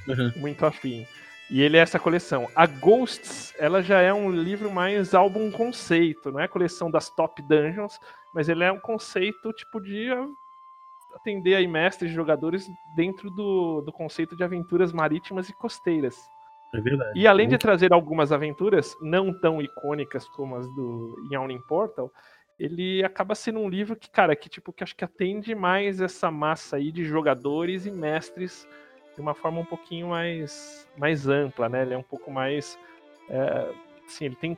uhum. muito afim. E ele é essa coleção. A Ghosts, ela já é um livro mais álbum conceito, não é a coleção das top dungeons, mas ele é um conceito tipo de atender aí mestres e jogadores dentro do, do conceito de aventuras marítimas e costeiras. É verdade. E além de trazer algumas aventuras não tão icônicas como as do Yawning Portal, ele acaba sendo um livro que, cara, que tipo que acho que atende mais essa massa aí de jogadores e mestres de uma forma um pouquinho mais mais ampla, né? Ele é um pouco mais é, assim, ele tem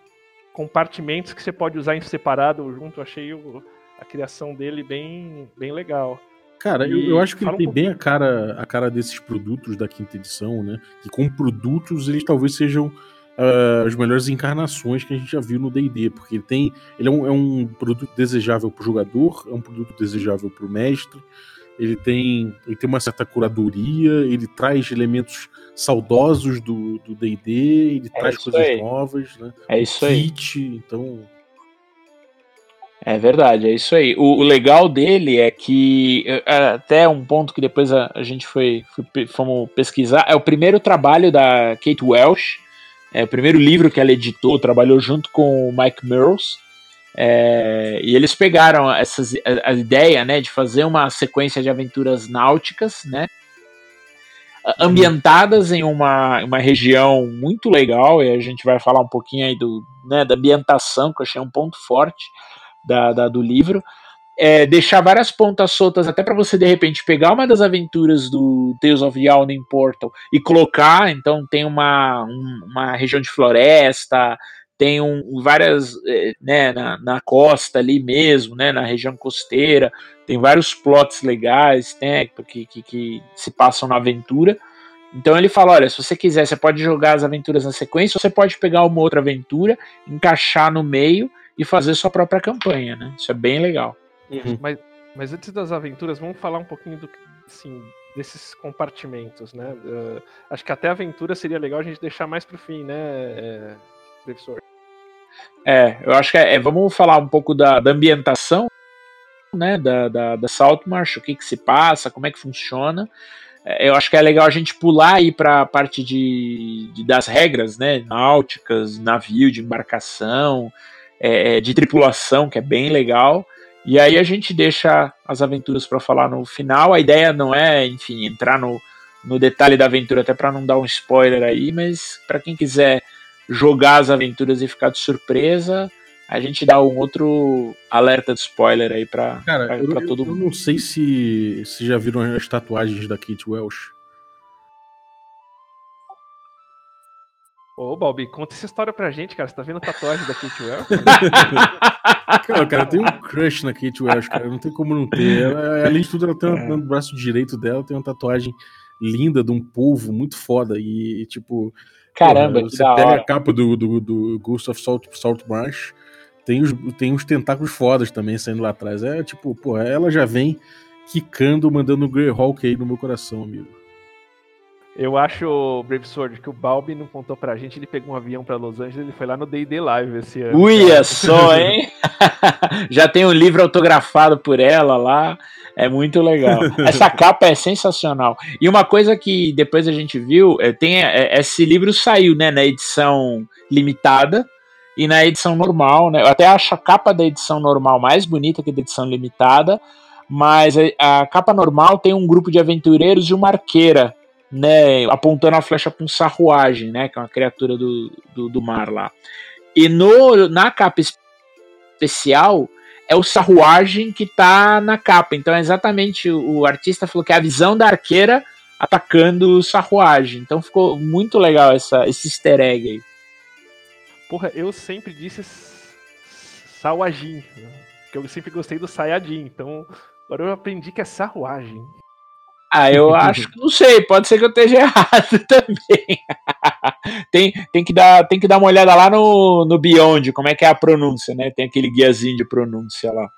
compartimentos que você pode usar em separado ou junto. Eu achei o, a criação dele bem bem legal. Cara, eu, eu, acho que ele tem um bem a cara, a cara desses produtos da quinta edição, né? Que como produtos eles talvez sejam uh, as melhores encarnações que a gente já viu no D&D, porque ele tem, ele é um, é um produto desejável para o jogador, é um produto desejável para o mestre. Ele tem, ele tem uma certa curadoria, ele traz elementos saudosos do D&D, ele é traz coisas aí. novas, né? É isso Kit, aí. então É verdade, é isso aí. O, o legal dele é que, é, até um ponto que depois a, a gente foi, foi, fomos pesquisar, é o primeiro trabalho da Kate Welsh, é o primeiro livro que ela editou, trabalhou junto com o Mike Mearls, é, e eles pegaram essas, a, a, ideia né, de fazer uma sequência de aventuras náuticas, né, ambientadas em uma, uma região muito legal, e a gente vai falar um pouquinho aí do, né, da ambientação, que eu achei um ponto forte da, da do livro. É, deixar várias pontas soltas até para você de repente pegar uma das aventuras do Tales of Yawning Portal e colocar, então tem uma, um, uma região de floresta, tem um, várias, é, né, na, na, costa ali mesmo, né, na região costeira, tem vários plots legais, né, que, que, que se passam na aventura. Então ele fala, olha, se você quiser, você pode jogar as aventuras na sequência, você pode pegar uma outra aventura, encaixar no meio e fazer sua própria campanha, né? Isso é bem legal. Uhum. Mas, mas antes das aventuras, vamos falar um pouquinho do, assim, desses compartimentos, né? Uh, acho que até a aventura seria legal a gente deixar mais pro fim, né, é, professor? É, eu acho que é, é, vamos falar um pouco da, da ambientação, né, da, da, da Saltmarsh, o que que se passa, como é que funciona. É, eu acho que é legal a gente pular aí para a parte de, de, das regras, né, náuticas, navio de embarcação, é, é, de tripulação, que é bem legal. E aí a gente deixa as aventuras para falar no final. A ideia não é, enfim, entrar no, no detalhe da aventura, até para não dar um spoiler aí, mas para quem quiser jogar as aventuras e ficar de surpresa, a gente dá um outro alerta de spoiler aí pra, Cara, pra, eu, todo eu, mundo. Eu não sei se, se já viram as tatuagens da Kate Welsh. Ô, Balbi, conta essa história pra gente, cara. Você tá vendo tatuagem da Kate Welsh? cara, cara, eu tenho um crush na Kate Welsh, cara. Não tem como não ter. Ela, além de tudo, ela tem uma, é. no braço direito dela tem uma tatuagem linda de um polvo muito foda. E, tipo. Caramba, Você pega hora. a capa do, do, do Ghost of Salt, Salt Marsh, tem os, tem os tentáculos fodas também saindo lá atrás. É tipo, pô, ela já vem quicando, mandando o Greyhawk aí no meu coração, amigo. Eu acho, Brave Sword, que o Balbi não contou pra gente, ele pegou um avião pra Los Angeles, ele foi lá no D&D Live esse ano. Uia só, hein? Já tem um livro autografado por ela lá, é muito legal. Essa capa é sensacional. E uma coisa que depois a gente viu, é, tem é, esse livro saiu, né, na edição limitada e na edição normal, né? Eu até acho a capa da edição normal mais bonita que a da edição limitada, mas a, a capa normal tem um grupo de aventureiros e uma arqueira né, apontando a flecha para um sarruagem, né, que é uma criatura do, do, do, mar lá. E no, na capa especial é o sarruagem que tá na capa. Então é exatamente o, o artista falou que é a visão da arqueira atacando o sarruagem. Então ficou muito legal essa, esse easter egg aí. Porra, eu sempre disse Sawajin, que eu sempre gostei do Sayajin. Então agora eu aprendi que é sarruagem. Ah, eu acho que não sei, pode ser que eu esteja errado também. tem, tem, que dar, tem que dar uma olhada lá no, no Beyond, como é que é a pronúncia, né? Tem aquele guiazinho de pronúncia lá.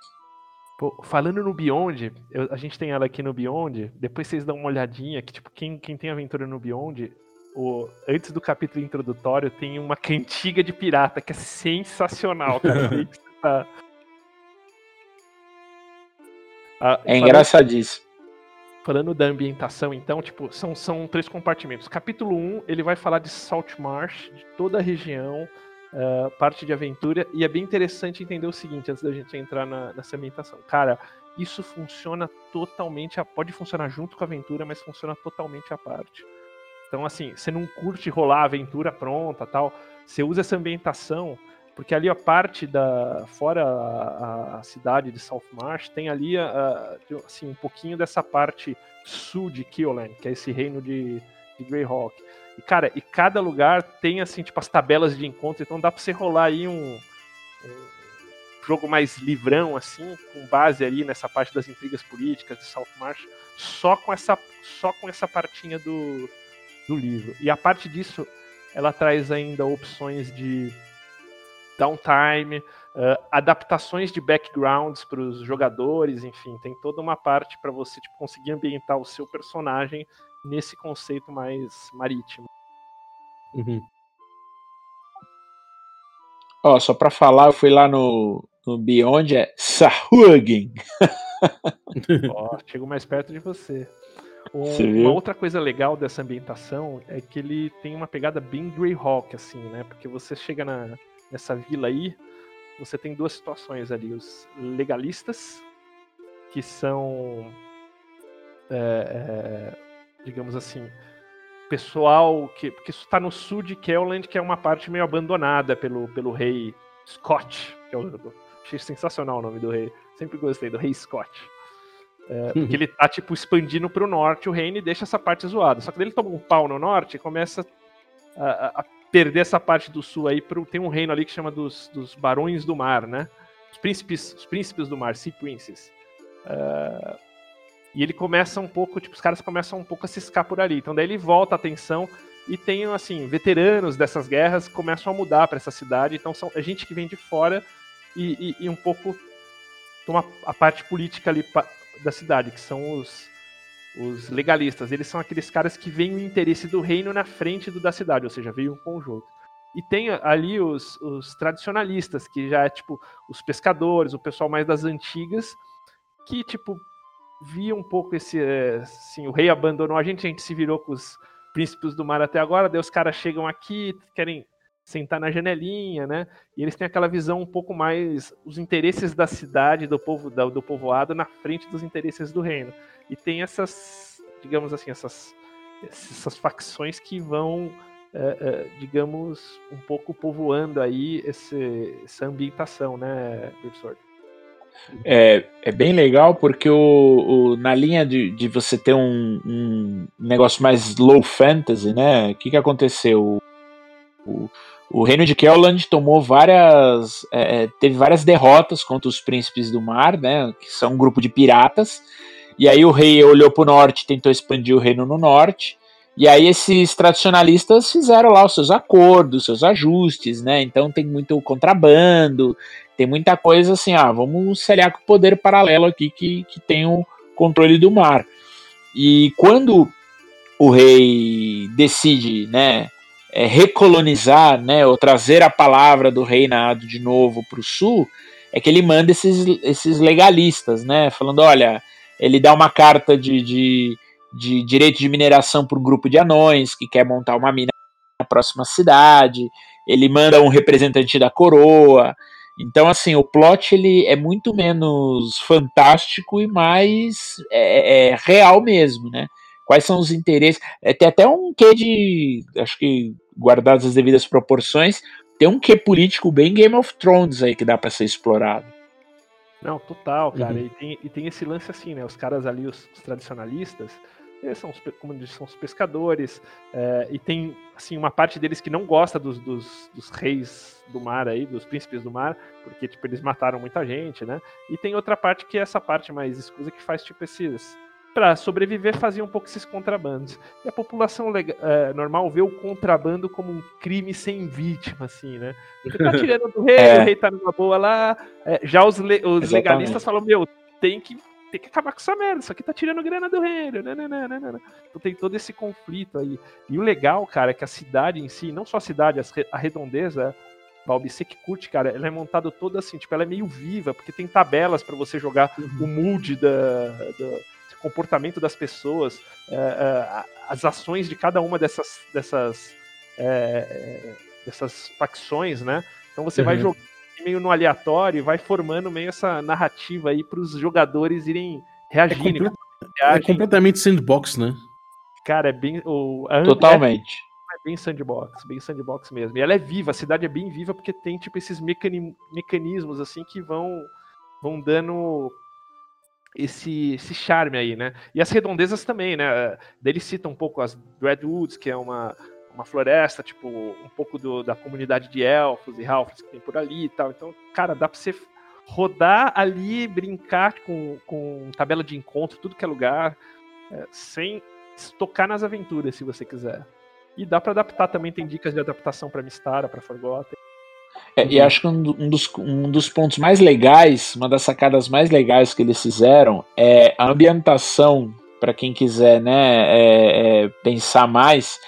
Pô, falando no Beyond, eu, a gente tem ela aqui no Beyond, depois vocês dão uma olhadinha, que tipo, quem, quem tem aventura no Beyond, o, antes do capítulo introdutório, tem uma cantiga de pirata que é sensacional, cara. tá... ah, é engraçadíssimo. Falando da ambientação, então, tipo, são, são três compartimentos. Capítulo 1, ele vai falar de Salt Marsh, de toda a região, uh, parte de aventura, e é bem interessante entender o seguinte, antes da gente entrar na, nessa ambientação. Cara, isso funciona totalmente, a, pode funcionar junto com a aventura, mas funciona totalmente à parte. Então, assim, você não curte rolar a aventura pronta tal, você usa essa ambientação porque ali a parte da fora a, a cidade de South Marsh tem ali a, assim um pouquinho dessa parte sul de Kioland, que é esse reino de, de Greyhawk. E cara, e cada lugar tem assim tipo as tabelas de encontro, então dá para você rolar aí um, um, jogo mais livrão assim, com base ali nessa parte das intrigas políticas de South Marsh, só com essa só com essa partinha do do livro. E a parte disso, ela traz ainda opções de downtime, uh, adaptações de backgrounds para os jogadores, enfim, tem toda uma parte para você tipo, conseguir ambientar o seu personagem nesse conceito mais marítimo. Uhum. Ó, só para falar, eu fui lá no, no Beyond é Sahuagin. Ó, chego mais perto de você. Um- uma outra coisa legal dessa ambientação é que ele tem uma pegada bem Greyhawk, assim, né? Porque você chega na, nessa vila aí, você tem duas situações ali. Os legalistas, que são, é, é, digamos assim, pessoal que, isso está no sul de Kelland, que é uma parte meio abandonada pelo, pelo rei Scott, que é o, achei sensacional o nome do rei. Sempre gostei do rei Scott. É, porque ele tá, tipo, expandindo pro norte o reino e deixa essa parte zoada. Só que ele toma um pau no norte e começa a, a- a perder essa parte do sul aí. Tem um reino ali que chama dos, dos Barões do Mar, né? Os príncipes, os príncipes do mar, Sea Princes. É, e ele começa um pouco, tipo, os caras começam um pouco a ciscar por ali. Então daí ele volta a atenção e tem, assim, veteranos dessas guerras começam a mudar para essa cidade. Então são é gente que vem de fora e, e- e um pouco toma a parte política ali da cidade, que são os, os legalistas. Eles são aqueles caras que veem o interesse do reino na frente do da cidade, ou seja, veio um conjunto. E tem ali os, os tradicionalistas, que já é tipo os pescadores, o pessoal mais das antigas, que tipo via um pouco esse, é, assim, o rei abandonou a gente, a gente se virou com os príncipes do mar até agora, daí os caras chegam aqui, querem sentar na janelinha, né? E eles têm aquela visão um pouco mais os interesses da cidade, do povo do povoado na frente dos interesses do reino. E tem essas, digamos assim, essas essas facções que vão, é, é, digamos, um pouco povoando aí esse, essa ambientação, né, professor? É, é bem legal porque o, o- na linha de, de você ter um, um negócio mais low fantasy, né? O que, que aconteceu? O reino de Kelland tomou várias. é, é, teve várias derrotas contra os príncipes do mar, né? Que são um grupo de piratas. E aí o rei olhou para o norte, tentou expandir o reino no norte. E aí esses tradicionalistas fizeram lá os seus acordos, seus ajustes, né? Então tem muito contrabando, tem muita coisa assim, ah, vamos se aliar com o poder paralelo aqui que, que tem o controle do mar. E quando o rei decide, né, é, recolonizar, né, ou trazer a palavra do reinado de novo para o sul, é que ele manda esses, esses legalistas, né, falando, olha, ele dá uma carta de, de, de direito de mineração para um grupo de anões que quer montar uma mina na próxima cidade, ele manda um representante da coroa, então, assim, o plot ele é muito menos fantástico e mais é, é, real mesmo, né? Quais são os interesses? É, tem até um quê de. Acho que, guardadas as devidas proporções, tem um quê político bem Game of Thrones aí que dá para ser explorado. Não, total, cara. Uhum. E, tem, e tem esse lance assim, né? Os caras ali, os, os tradicionalistas, eles são os, como eles são os pescadores, é, e tem, assim, uma parte deles que não gosta dos, dos, dos reis do mar aí, dos príncipes do mar, porque, tipo, eles mataram muita gente, né? E tem outra parte que é essa parte mais escusa que faz, tipo, esses... Pra sobreviver, fazia um pouco esses contrabandos. E a população lega- é, normal vê o contrabando como um crime sem vítima, assim, né? Você tá tirando do rei, É. o rei tá numa boa lá. É, já os, le- os legalistas falam, meu, tem que, tem que acabar com essa merda, isso aqui tá tirando grana do reino. nananana. Então tem todo esse conflito aí. E o legal, cara, é que a cidade em si, não só a cidade, a redondeza, Balbi, você que curte, cara, ela é montada toda assim, tipo, ela é meio viva, porque tem tabelas pra você jogar o mood da, da- comportamento das pessoas, é, é, as ações de cada uma dessas dessas é, é, dessas facções, né? Então você vai Uhum. jogando meio no aleatório e vai formando meio essa narrativa aí para os jogadores irem reagindo. É Reagem. completamente sandbox, né? Cara, é bem. O, Totalmente. É bem sandbox, bem sandbox mesmo. E ela é viva, a cidade é bem viva porque tem tipo esses mecani- mecanismos assim que vão vão dando esse, esse charme aí, né? E as redondezas também, né? Ele cita um pouco as Redwoods, que é uma, uma floresta, tipo, um pouco do- da comunidade de elfos e halflings que tem por ali e tal. Então, cara, dá pra você rodar ali, brincar com, com tabela de encontro, tudo que é lugar, é, sem se tocar nas aventuras, se você quiser. E dá pra adaptar também, tem dicas de adaptação pra Mistara, pra Forgotten. É, e acho que um, um dos, um dos pontos mais legais, uma das sacadas mais legais que eles fizeram é a ambientação, para quem quiser né, é, é, pensar mais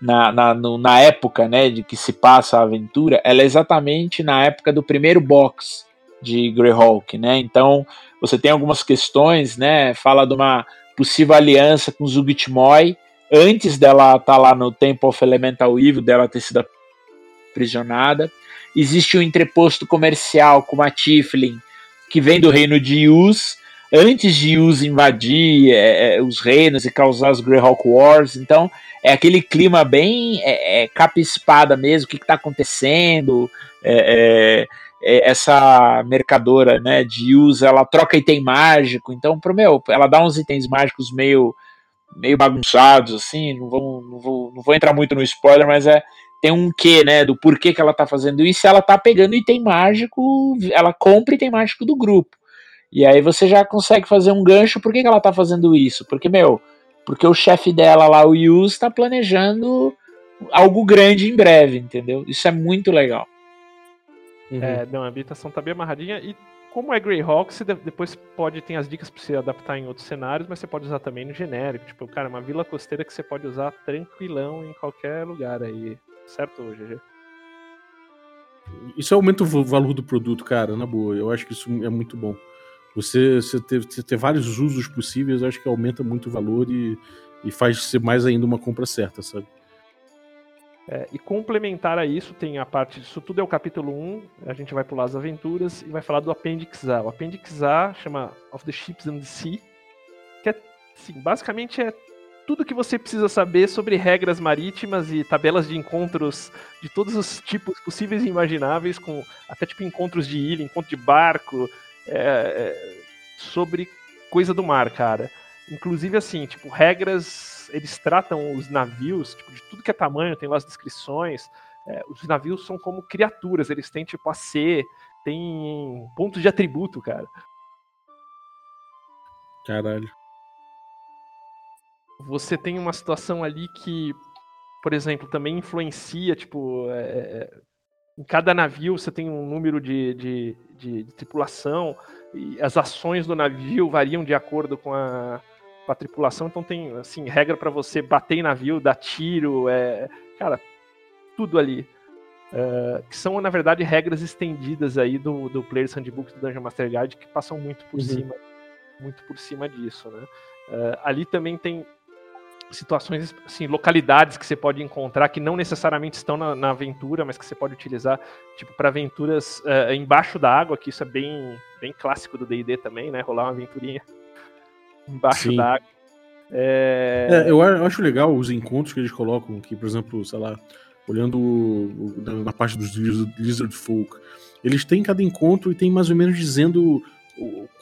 na, na, no- na época né, de que se passa a aventura, ela é exatamente na época do primeiro box de Greyhawk, né? Então você tem algumas questões, né? Fala de uma possível aliança com Zugtmoy antes dela estar tá lá no Temple of Elemental Evil, dela ter sido aprisionada. Existe um entreposto comercial com uma Tiflin que vem do reino de Yus, antes de Yus invadir é, é, os reinos e causar os Greyhawk Wars. Então é aquele clima bem é, é, capa-espada mesmo, o que está acontecendo. É, é, é, essa mercadora né, de Yus, ela troca item mágico. Então, pro meu, ela dá uns itens mágicos meio meio bagunçados, assim, não vou, não vou, não vou entrar muito no spoiler, mas é tem um quê, né, do porquê que ela tá fazendo isso, ela tá pegando item mágico, ela compra item mágico do grupo. E aí você já consegue fazer um gancho, por que, que ela tá fazendo isso? Porque, meu, porque o chefe dela lá, o Yus, está planejando algo grande em breve, entendeu? Isso é muito legal. Uhum. É, não, a ambientação tá bem amarradinha e como é Greyhawk, você depois pode ter as dicas para você adaptar em outros cenários, mas você pode usar também no genérico. Tipo, cara, uma vila costeira que você pode usar tranquilão em qualquer lugar aí. Certo, GG? Isso aumenta o valor do produto, cara, na boa. Eu acho que isso é muito bom. Você, você, ter, você ter vários usos possíveis, eu acho que aumenta muito o valor e, e faz ser mais ainda uma compra certa, sabe? É, e complementar a isso, tem a parte. Isso tudo é o capítulo 1. A gente vai pular as aventuras e vai falar do Appendix A. O Appendix A chama Of the Ships and the Sea. Que é, assim, basicamente é tudo que você precisa saber sobre regras marítimas e tabelas de encontros de todos os tipos possíveis e imagináveis, com até tipo encontros de ilha, encontro de barco, é, é, sobre coisa do mar, cara. Inclusive, assim, tipo, regras eles tratam os navios, tipo, de tudo que é tamanho, tem lá as descrições. É, os navios são como criaturas, eles têm tipo a C, tem pontos de atributo, cara. Caralho. Você tem uma situação ali que, por exemplo, também influencia, tipo, é, é em cada navio você tem um número de, de, de, de tripulação, e as ações do navio variam de acordo com a, com a tripulação, então tem assim regra para você bater em navio, dar tiro, é, cara, tudo ali. Uh, que são, na verdade, regras estendidas aí do, do Player's Handbook do Dungeon Master Guide que passam muito por uhum. cima muito por cima disso, né? Uh, ali também tem situações, assim, localidades que você pode encontrar que não necessariamente estão na, na aventura, mas que você pode utilizar, tipo, para aventuras uh, embaixo da água, que isso é bem, bem clássico do D&D também, né? Rolar uma aventurinha embaixo d'água. É... é... eu acho legal os encontros que eles colocam aqui, por exemplo, sei lá, olhando na parte dos Lizard Folk. Eles têm cada encontro e tem mais ou menos dizendo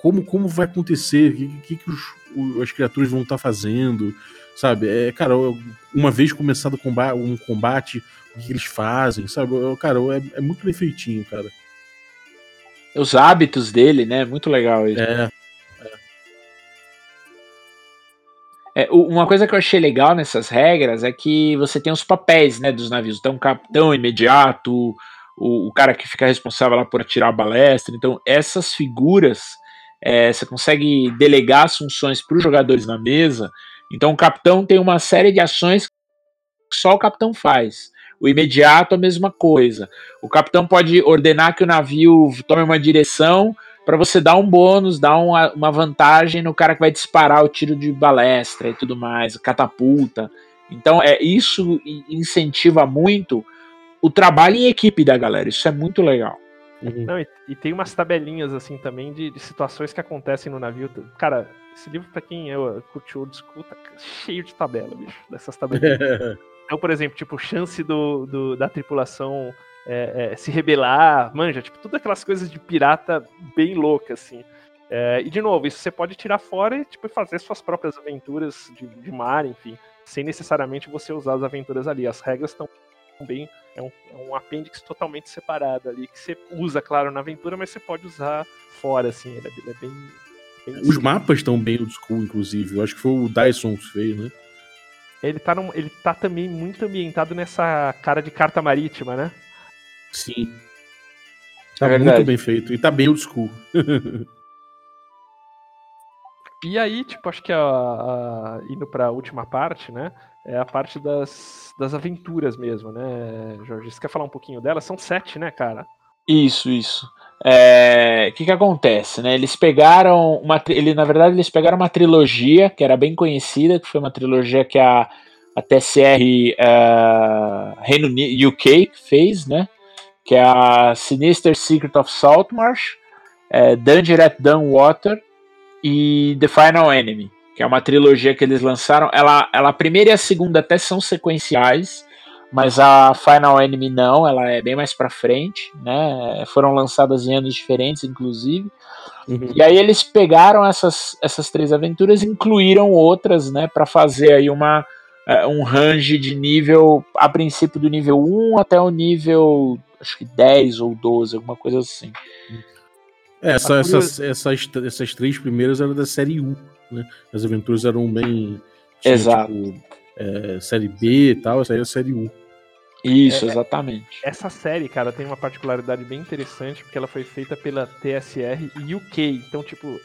como, como vai acontecer, o que, que, que os, as criaturas vão estar tá fazendo, sabe? É, cara, uma vez começado combate, um combate, o que eles fazem, sabe? Cara, é, é muito bem feitinho, cara. Os hábitos dele, né? Muito legal isso. É. É, uma coisa que eu achei legal nessas regras é que você tem os papéis né, dos navios. Então, o capitão imediato, o, o cara que fica responsável lá por atirar a balestra. Então, essas figuras, é, você consegue delegar as funções para os jogadores na mesa. Então, o capitão tem uma série de ações que só o capitão faz. O imediato, a mesma coisa. O capitão pode ordenar que o navio tome uma direção para você dar um bônus, dar uma, uma, vantagem no cara que vai disparar o tiro de balestra e tudo mais, catapulta. Então, é isso incentiva muito o trabalho em equipe da galera. Isso é muito legal. Uhum. Não, e, e, tem umas tabelinhas assim também de, de, situações que acontecem no navio. Cara, esse livro, para quem eu curte old school, tá cheio de tabela, bicho, dessas tabelinhas. então, por exemplo, tipo, chance do, do da tripulação é, é, se rebelar, manja, tipo, tudo aquelas coisas de pirata bem louca, assim. É, e de novo, isso você pode tirar fora e tipo, fazer suas próprias aventuras de, de mar, enfim, sem necessariamente você usar as aventuras ali. As regras estão bem. É um, é um apêndice totalmente separado ali, que você usa, claro, na aventura, mas você pode usar fora, assim, ele é, ele é bem, bem. Os mapas estão bem old school, inclusive. Eu acho que foi o Dyson que fez, né? Ele tá, num, ele tá também muito ambientado nessa cara de carta marítima, né? Sim. Tá é muito bem feito. E tá bem old school. e aí, tipo, acho que a, a, indo pra última parte, né? É a parte das, das aventuras mesmo, né, Jorge? Você quer falar um pouquinho delas? São sete, né, cara? Isso, isso. É, O que, que acontece, né? Eles pegaram uma, ele na verdade eles pegaram uma trilogia que era bem conhecida, que foi uma trilogia que a, a TSR eh, Reino Uni- UK fez, né? Que é a Sinister Secret of Saltmarsh, é, Danger at Dunwater e The Final Enemy, que é uma trilogia que eles lançaram. Ela, ela a primeira e a segunda até são sequenciais, mas a Final Enemy não, ela é bem mais pra frente, né? Foram lançadas em anos diferentes, inclusive. Uhum. E aí eles pegaram essas, essas três aventuras e incluíram outras, né, para fazer aí uma eh, um range de nível a princípio do nível 1 até o nível acho que 10 ou 12, alguma coisa assim. É, essa- A essas, essas, essas três primeiras eram da série U, né? As aventuras eram bem. tinha, Exato. tipo, é, série B e tal, essa aí é a série U. Isso, É, exatamente. Essa série, cara, tem uma particularidade bem interessante, porque ela foi feita pela TSR UK. Então, tipo,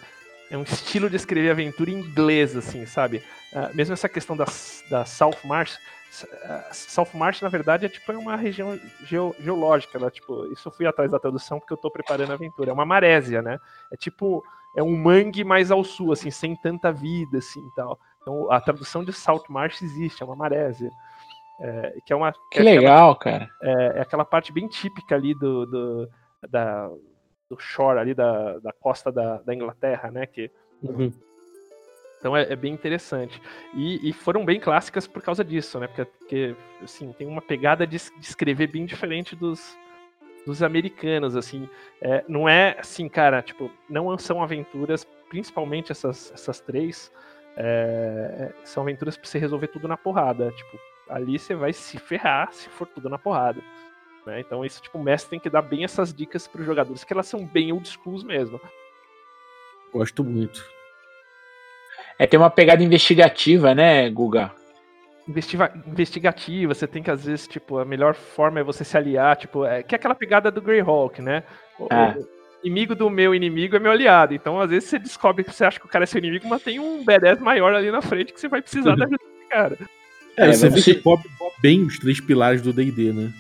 é um estilo de escrever aventura em inglês, assim, sabe? Ah, mesmo essa questão da, da South Marsh. South Marsh, na verdade, é tipo é uma região geo- geológica. Ela, tipo, isso eu fui atrás da tradução porque eu tô preparando a aventura. É uma marésia, né? É tipo, é um mangue mais ao sul, assim, sem tanta vida, assim, tal. Então, a tradução de South Marsh existe, é uma marésia. É, que é uma Que é aquela- legal, cara. é, é aquela parte bem típica ali do, do, da, do shore ali da, da costa da, da Inglaterra, né? Que, Uhum. Então é, é bem interessante. E, e foram bem clássicas por causa disso, né? Porque, porque, assim, tem uma pegada de, de escrever bem diferente dos, dos americanos, assim. É, não é assim, cara, tipo, não são aventuras, principalmente essas, essas três, é, são aventuras pra você resolver tudo na porrada. Tipo, ali você vai se ferrar se for tudo na porrada. né? Então, isso, tipo, o mestre tem que dar bem essas dicas pros jogadores, que elas são bem old schools mesmo. Gosto muito. É tem uma pegada investigativa, né, Guga? Investiva- investigativa, você tem que, às vezes, tipo, a melhor forma é você se aliar, tipo, é, que é aquela pegada do Greyhawk, né? O, É. o inimigo do meu inimigo é meu aliado. Então, às vezes, você descobre que você acha que o cara é seu inimigo, mas tem um badass maior ali na frente que você vai precisar da ajuda desse cara. É, É, você vê que cobre bem os três pilares do DD, né?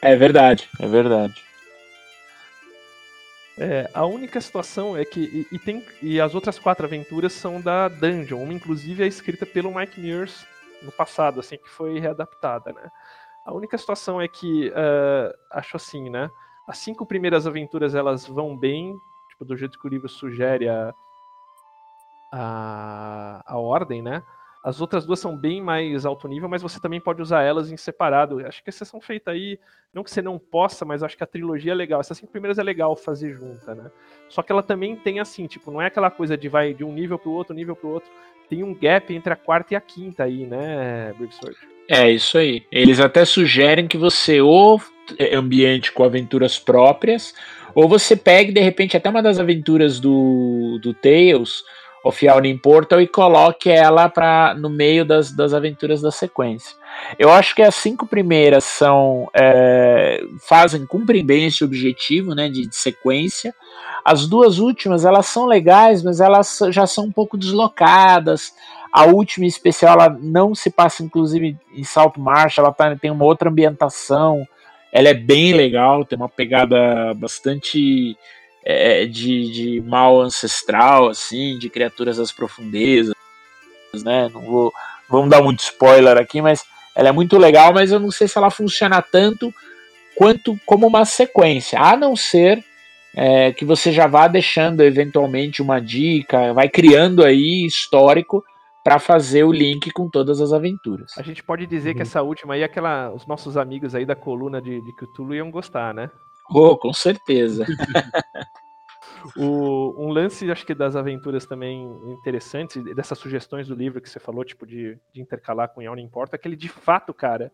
É verdade, é verdade. É, a única situação é que. E, e tem, e as outras quatro aventuras são da Dungeon. Uma, inclusive, é escrita pelo Mike Mears no passado, assim, que foi readaptada, né? A única situação é que. ah, acho assim, né? As cinco primeiras aventuras elas vão bem, tipo, do jeito que o livro sugere a, a, a ordem, né? As outras duas são bem mais alto nível, mas você também pode usar elas em separado. Acho que essas são feitas aí não que você não possa, mas acho que a trilogia é legal. Essas cinco primeiras é legal fazer junta, né? Só que ela também tem assim, tipo, não é aquela coisa de vai de um nível pro outro, nível pro outro. Tem um gap entre a quarta e a quinta aí, né, Briggsword? É isso aí. Eles até sugerem que você ou ambiente com aventuras próprias, ou você pegue de repente até uma das aventuras do, do Tales of Yawning Portal e coloque ela pra, no meio das, das aventuras da sequência. Eu acho que as cinco primeiras são é, fazem cumprem bem esse objetivo, né, de, de sequência. As duas últimas elas são legais, mas elas já são um pouco deslocadas. A última em especial, ela não se passa inclusive em Salt Marsh, ela tá, tem uma outra ambientação. Ela é bem legal, tem uma pegada bastante é, de, de mal ancestral, assim, de criaturas das profundezas, né? Não vou, vamos dar muito spoiler aqui, mas ela é muito legal, mas eu não sei se ela funciona tanto quanto como uma sequência, a não ser é, que você já vá deixando eventualmente uma dica, vai criando aí histórico para fazer o link com todas as aventuras. A gente pode dizer que Uhum. essa última aí, aquela, os nossos amigos aí da coluna de, de Cthulhu iam gostar, né? Oh, com certeza. O, um lance, acho que das aventuras também interessantes, dessas sugestões do livro que você falou, tipo, de, de intercalar com Yawning Portal, é que ele de fato, cara,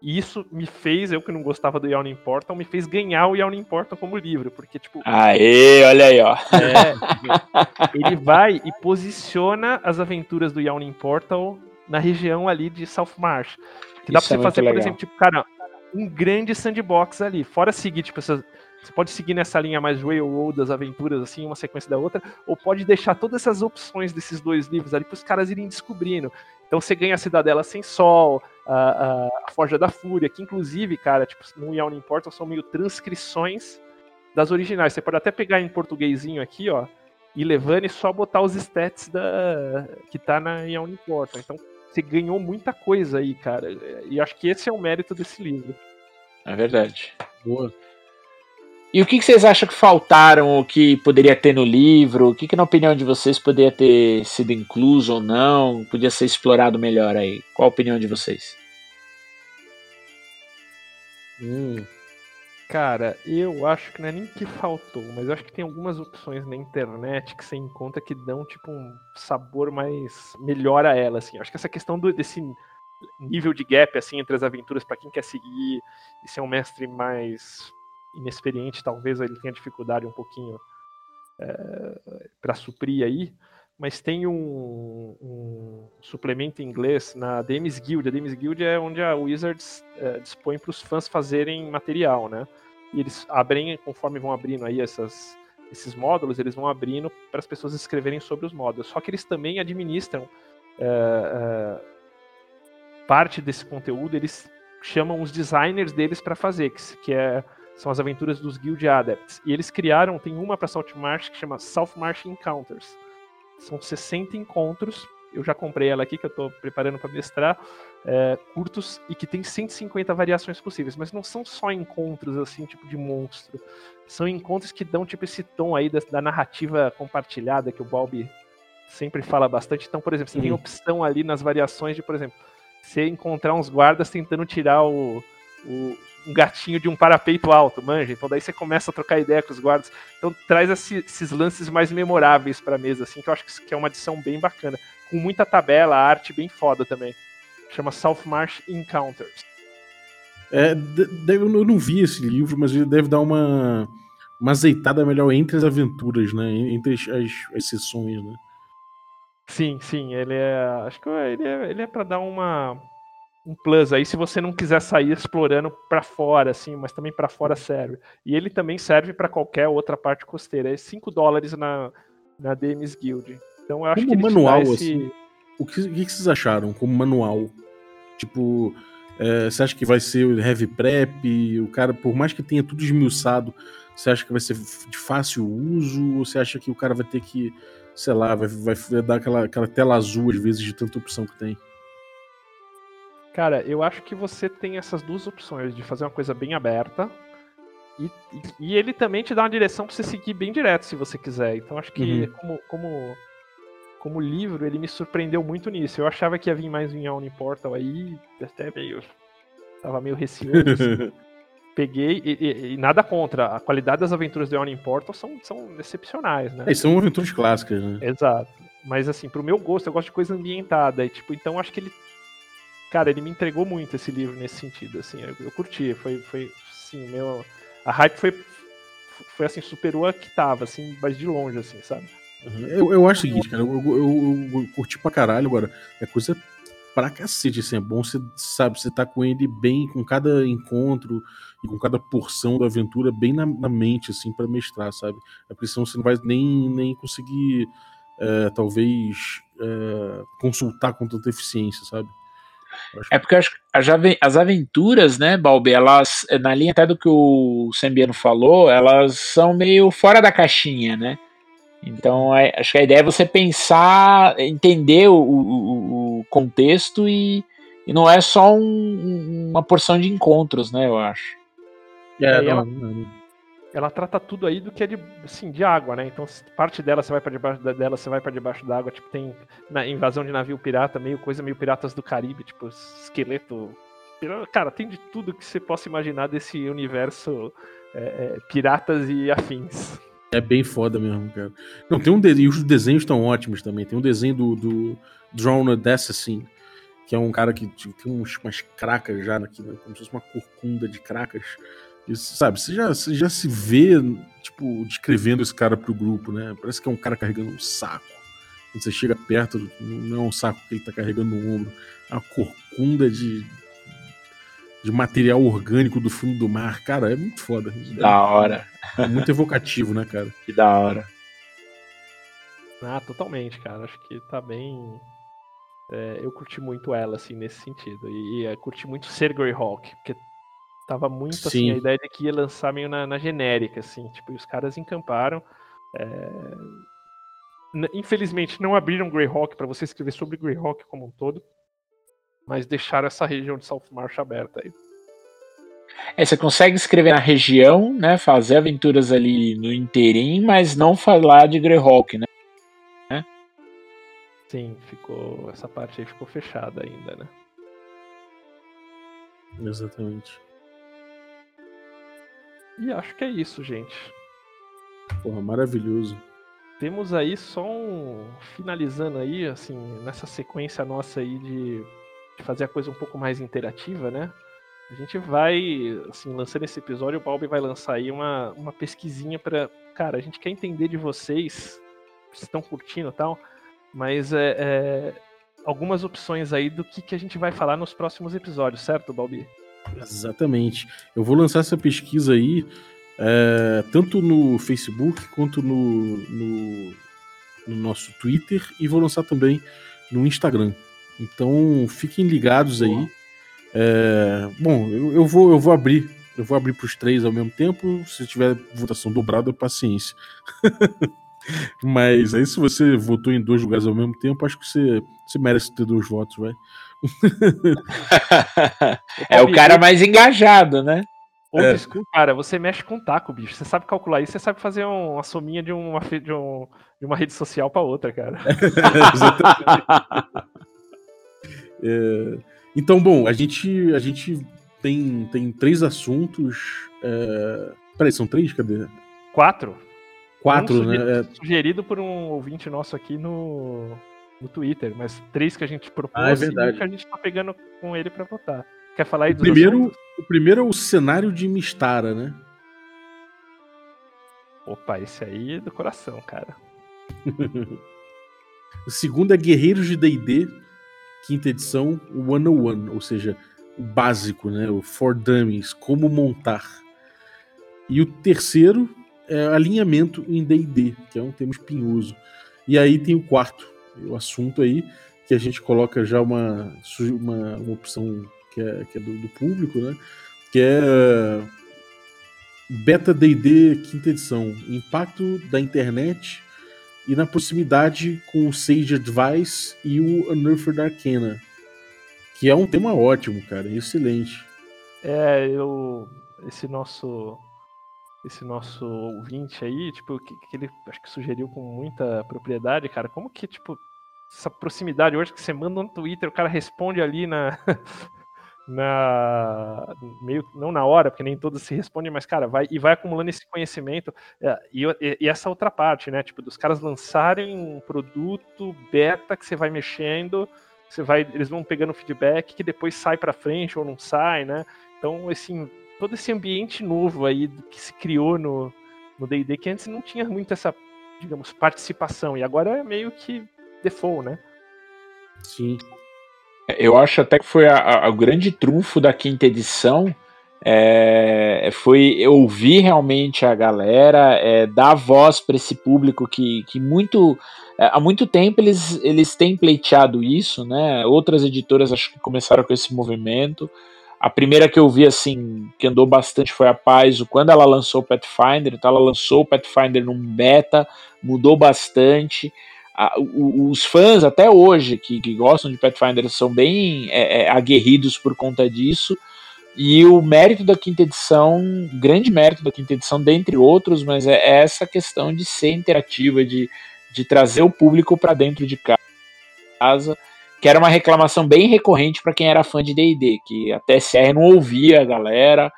e isso me fez, eu que não gostava do Yawning Portal, me fez ganhar o Yawning Portal como livro, porque, tipo, Aê, olha aí, ó. é, ele vai e posiciona as aventuras do Yawning Portal na região ali de South Marsh. Que dá Isso pra é você muito fazer, por legal. exemplo, tipo, cara, um grande sandbox ali, fora seguir, tipo, essas, Você pode seguir nessa linha mais railroad das aventuras, assim, uma sequência da outra, ou pode deixar todas essas opções desses dois livros ali para os caras irem descobrindo. Então você ganha a Cidadela Sem Sol, a, a, Forja da Fúria, que inclusive, cara, tipo, no Yawn Importa são meio transcrições das originais. Você pode até pegar em portuguesinho aqui, ó, e levando e só botar os stats da que tá na Yawn Importa. Então você ganhou muita coisa aí, cara. E acho que esse é o mérito desse livro. É verdade. Boa. E o que, vocês acham que faltaram ou que poderia ter no livro? O que, que, na opinião de vocês, poderia ter sido incluso ou não? Podia ser explorado melhor aí? Qual a opinião de vocês? Hum. Cara, eu acho que não é nem que faltou, mas eu acho que tem algumas opções na internet que você encontra que dão tipo um sabor mais melhor a ela, assim. Eu acho que essa questão do, desse nível de gap assim entre as aventuras para quem quer seguir e ser um mestre mais inexperiente, talvez ele tenha dificuldade um pouquinho é, para suprir aí. Mas tem um, um, suplemento em inglês na Demis Guild. A Demis Guild é onde a Wizards é, dispõe para os fãs fazerem material, né? E eles abrem, conforme vão abrindo aí essas, esses módulos, eles vão abrindo para as pessoas escreverem sobre os módulos. Só que eles também administram é, parte desse conteúdo, eles chamam os designers deles para fazer, que, que é são as aventuras dos Guild Adepts. E eles criaram, tem uma para Saltmarsh que chama Southmarsh Encounters. São 60 encontros, eu já comprei ela aqui, que eu estou preparando para mestrar, é, curtos e que tem 150 variações possíveis. Mas não são só encontros, assim, tipo de monstro. São encontros que dão, tipo, esse tom aí da, da narrativa compartilhada que o Balbi sempre fala bastante. Então, por exemplo, você uhum. tem opção ali nas variações de, por exemplo, você encontrar uns guardas tentando tirar o, o, um gatinho de um parapeito alto, manja. Então daí você começa a trocar ideia com os guardas. Então traz esses lances mais memoráveis pra mesa, assim, que eu acho que é uma adição bem bacana. Com muita tabela, arte bem foda também. Chama South Marsh Encounters. É, eu não vi esse livro, mas ele deve dar uma, uma azeitada melhor entre as aventuras, né? Entre as, as, as sessões, né? Sim, sim, ele é. Acho que ele é, ele é para dar uma um plus aí se você não quiser sair explorando para fora, assim, mas também para fora serve. E ele também serve para qualquer outra parte costeira. É 5 dólares na, na DMs Guild. Então eu acho como que manual, esse... assim, o que, o que vocês acharam como manual? Tipo, é, você acha que vai ser heavy prep? O cara, por mais que tenha tudo esmiuçado, você acha que vai ser de fácil uso? Ou você acha que o cara vai ter que, sei lá, vai, vai dar aquela, aquela tela azul às vezes de tanta opção que tem? Cara, eu acho que você tem essas duas opções de fazer uma coisa bem aberta e, e ele também te dá uma direção para você seguir bem direto se você quiser. Então acho que uhum. como, como, como livro ele me surpreendeu muito nisso. Eu achava que ia vir mais um Yawn Portal aí, até meio. Tava meio receoso. Assim. Peguei e, e, e, nada contra. A qualidade das aventuras do Yawn Portal são, são excepcionais, né? É, são aventuras clássicas, né? Exato. Mas assim, pro meu gosto, eu gosto de coisa ambientada. E, tipo, então acho que ele cara, ele me entregou muito esse livro nesse sentido, assim, eu, eu curti, foi, foi, sim, meu, a hype foi, foi assim, superou a que tava, assim, mas de longe, assim, sabe? Uhum. Eu, eu acho o seguinte, cara, eu, eu, eu, curti pra caralho, agora, é coisa pra cacete, assim, é bom você, sabe, você tá com ele bem, com cada encontro e com cada porção da aventura bem na, na mente, assim, para mestrar, sabe? É porque senão você não vai nem, nem conseguir, é, talvez, é, consultar com tanta eficiência, sabe? É porque acho que as aventuras, né, Balbi, elas, na linha até do que o Sembiano falou, elas são meio fora da caixinha, né? Então, é, acho que a ideia é você pensar, entender o, o, o contexto e, e, não é só um, uma porção de encontros, né, eu acho. É, não, não ela trata tudo aí do que é de, assim, de água, né? Então, parte dela você vai para debaixo dela, você vai para debaixo d'água, tipo, tem na invasão de navio pirata, meio coisa meio piratas do Caribe, tipo, esqueleto. Cara, tem de tudo que você possa imaginar desse universo é, é, piratas e afins. É bem foda mesmo, cara. Não, tem um de... e os desenhos estão ótimos também. Tem um desenho do, do Drowned Assassin, que é um cara que tem uns, umas cracas já aqui, né? como se fosse uma corcunda de cracas isso, sabe, você já, você já se vê, tipo, descrevendo esse cara pro grupo, né? Parece que é um cara carregando um saco. Quando você chega perto, não é um saco que ele tá carregando no ombro, é uma corcunda de. de material orgânico do fundo do mar. Cara, é muito foda. Da hora. É muito evocativo, né, cara? Que da hora. Ah, totalmente, cara. Acho que tá bem. É, eu curti muito ela, assim, nesse sentido. E, e eu curti muito ser Greyhawk, porque tava muito, assim, Sim. a ideia de que ia lançar meio na, na genérica, assim. Tipo, e os caras encamparam. é, Infelizmente, não abriram Greyhawk para você escrever sobre Greyhawk como um todo. Mas deixaram essa região de South Marsh aberta aí. É, você consegue escrever na região, né? Fazer aventuras ali no interim, mas não falar de Greyhawk, né? Sim, ficou. Essa parte aí ficou fechada ainda, né? Exatamente. E acho que é isso, gente. Porra, maravilhoso. Temos aí só um. Finalizando aí, assim, nessa sequência nossa aí de, de fazer a coisa um pouco mais interativa, né? A gente vai, assim, lançando esse episódio, o Balbi vai lançar aí uma, uma pesquisinha pra. Cara, a gente quer entender de vocês, se estão curtindo e tal, mas é, é, algumas opções aí do que, que a gente vai falar nos próximos episódios, certo, Balbi? Exatamente. Eu vou lançar essa pesquisa aí, é, tanto no Facebook quanto no, no, no nosso Twitter, e vou lançar também no Instagram. Então fiquem ligados aí. É, bom, eu, eu vou, eu vou abrir. Eu vou abrir para os três ao mesmo tempo. Se tiver votação dobrada, paciência. Mas aí, se você votou em dois lugares ao mesmo tempo, acho que você, você merece ter dois votos, vai. é o cara mais engajado, né? Old É. school, cara, você mexe com taco, bicho. Você sabe calcular isso, você sabe fazer um- uma sominha de uma, de, um- de uma rede social pra outra, cara. É, então, bom, a gente, a gente tem, tem três assuntos. É... Peraí, são três? Cadê? Quatro. Quatro, Um né? sugerido, É, sugerido por um ouvinte nosso aqui no, no Twitter, mas três que a gente propôs Ah, é e verdade. um que a gente tá pegando com ele pra votar. Quer falar aí o, dos primeiro, assuntos? o primeiro é o cenário de Mistara, né? Opa, esse aí é do coração, cara. O segundo é Guerreiros de D&D, quinta edição, o 101, ou seja, o básico, né? O For Dummies, como montar. E o terceiro é alinhamento em D&D, que é um tema espinhoso. E aí tem o quarto, o assunto aí, que a gente coloca já uma, uma, uma opção que é, que é do, do público, né? Que é Beta D&D quinta edição, impacto da internet e na proximidade com o Sage Advice e o Unearthed Arcana, que é um tema ótimo, cara, excelente. É, eu. Esse nosso. Esse nosso ouvinte aí, tipo, que, que ele acho que sugeriu com muita propriedade, cara, como que, tipo, essa proximidade. Hoje que você manda no Twitter, o cara responde ali na. na meio não na hora porque nem todos se respondem mas cara vai e vai acumulando esse conhecimento. É, e, e- e essa outra parte né? Tipo dos caras lançarem um produto beta que você vai mexendo você vai eles vão pegando feedback que depois sai para frente ou não sai né? Então esse todo esse ambiente novo aí que se criou no no D&D que antes não tinha muito essa digamos participação. E agora é meio que default né Sim. Eu acho até que foi a- a- o grande trunfo da quinta edição. é, foi ouvir realmente a galera, é, dar voz para esse público que, que muito é, há muito tempo eles, eles têm pleiteado isso, né? Outras editoras acho que começaram com esse movimento. A primeira que eu vi assim que andou bastante foi a Paizo quando ela lançou o Pathfinder. Então ela lançou o Pathfinder num beta, mudou bastante a- os fãs até hoje que, que gostam de Pathfinder são bem é, é, aguerridos por conta disso. E o mérito da quinta edição, grande mérito da quinta edição, dentre outros, mas é, é essa questão de ser interativa, de, de trazer o público para dentro de casa, que era uma reclamação bem recorrente para quem era fã de D&D, que a TSR não ouvia a galera,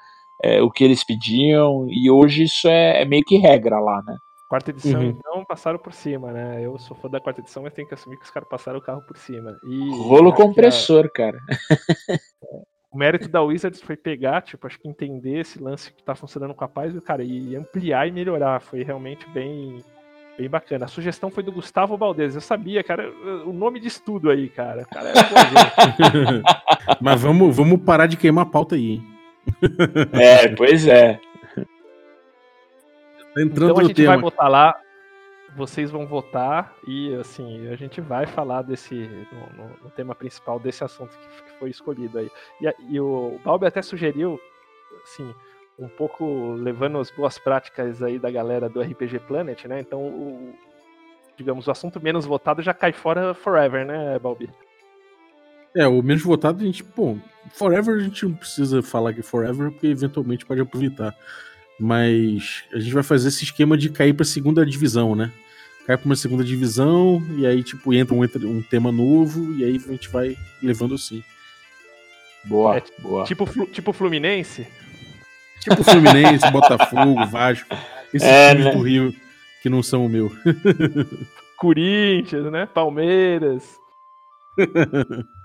é, o que eles pediam, e hoje isso é, é meio que regra lá, né? Quarta edição, Uhum. então, passaram por cima, né? Eu sou fã da quarta edição, mas tenho que assumir que os caras passaram o carro por cima. E Rolo que a- compressor, cara. o mérito da Wizards foi pegar, tipo, acho que entender esse lance que tá funcionando com a paz, e, cara, e ampliar e melhorar. Foi realmente bem, Bem bacana. A sugestão foi do Gustavo Baldes. Eu sabia, cara, o nome de estudo aí, cara. O cara é. Mas vamos, vamos parar de queimar a pauta aí, hein? É, pois é. Tá entrando Então a gente tema. vai botar lá, vocês vão votar e assim, a gente vai falar desse no, no- no tema principal desse assunto que, que foi escolhido aí. E, e o Balbi até sugeriu, assim, um pouco levando as boas práticas aí da galera do RPG Planet, né? Então o digamos, o assunto menos votado já cai fora forever, né, Balbi? É, o menos votado a gente, pô, Forever a gente não precisa falar que Forever, porque eventualmente pode aproveitar. Mas a gente vai fazer esse esquema de cair pra segunda divisão, né? Cai pra uma segunda divisão, e aí, tipo, entra um, entra um tema novo, e aí a gente vai levando assim. Boa, É, boa. Tipo, tipo Fluminense? Tipo Fluminense, Botafogo, Vasco, esses É, times né? do Rio que não são o meu. Corinthians, né? Palmeiras.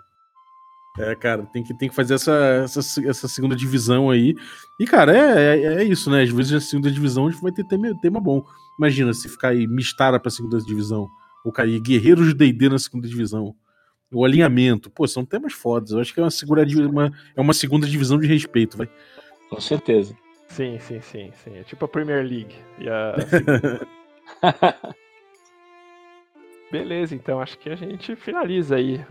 É, cara, tem que, tem que fazer essa, essa, essa segunda divisão aí. E, cara, é, é, é isso, né? Às vezes na segunda divisão a gente vai ter tema, tema bom. Imagina se ficar aí Mistara pra segunda divisão. Ou cair Guerreiros de D&D na segunda divisão. O alinhamento. Pô, são temas fodas. Eu acho que é uma, segura, uma, é uma segunda divisão de respeito, vai. Com certeza. Sim, sim, sim, sim. É tipo a Premier League. E a Beleza, então acho que a gente finaliza aí.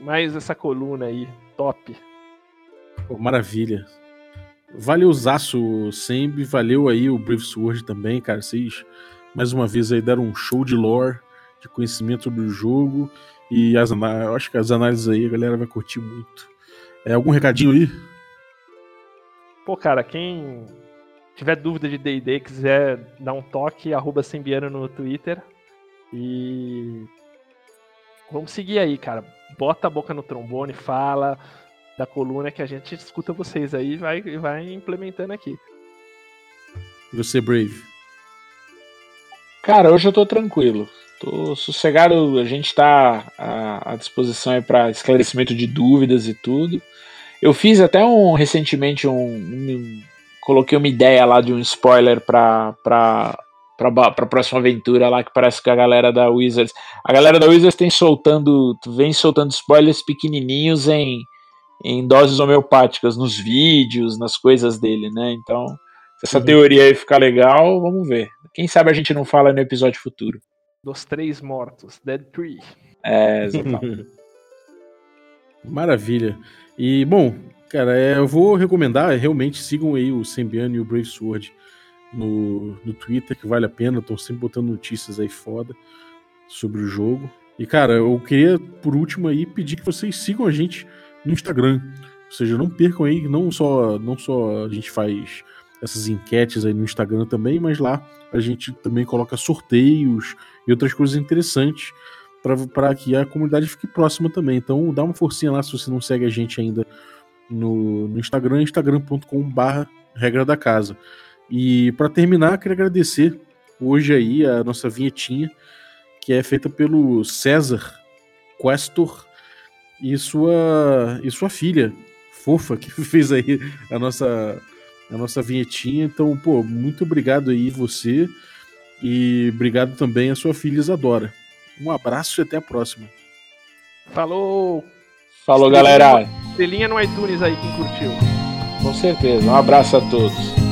Mais essa coluna aí, top. Pô, maravilha. Valeuzaço, Sembi. Valeu aí o Brave Sword também, cara. Vocês, mais uma vez, aí deram um show de lore, de conhecimento sobre o jogo. E as, eu acho que as análises aí a galera vai curtir muito. É, algum recadinho aí? Pô, cara, quem tiver dúvida de D&D, quiser dar um toque, arroba Sembiano no Twitter. E vamos seguir aí, cara. Bota a boca no trombone, fala da coluna que a gente escuta vocês aí e vai, e vai implementando aqui. E você, Brave? Cara, hoje eu tô tranquilo. Tô sossegado, a gente tá à, à disposição aí para esclarecimento de dúvidas e tudo. Eu fiz até um recentemente um, um- coloquei uma ideia lá de um spoiler pra para para próxima aventura lá que parece que a galera da Wizards, a galera da Wizards tem soltando, vem soltando spoilers pequenininhos em em doses homeopáticas nos vídeos, nas coisas dele, né? Então, se essa Uhum. teoria aí ficar legal, vamos ver. Quem sabe a gente não fala no episódio futuro. Dos três mortos, Dead Tree. É, exatamente. Maravilha. E, bom, cara, é, eu vou recomendar, realmente sigam aí o Sembiano e o Brave Sword no, no Twitter, que vale a pena. Estão sempre botando notícias aí foda sobre o jogo. E, cara, eu queria, por último aí, pedir que vocês sigam a gente no Instagram. Ou seja, não percam aí, não só, não só a gente faz essas enquetes aí no Instagram também, mas lá a gente também coloca sorteios e outras coisas interessantes para que a comunidade fique próxima também. Então dá uma forcinha lá se você não segue a gente ainda no, no Instagram, instagram.com.br regra da casa. E para terminar, queria agradecer hoje aí a nossa vinhetinha, que é feita pelo César Questor e sua, e sua filha, fofa, que fez aí a nossa, a nossa vinhetinha. Então, pô, muito obrigado aí você e obrigado também a sua filha Isadora. Um abraço e até a próxima. Falou! Falou, galera. Estrelinha no iTunes aí, quem curtiu. Com certeza. Um abraço a todos.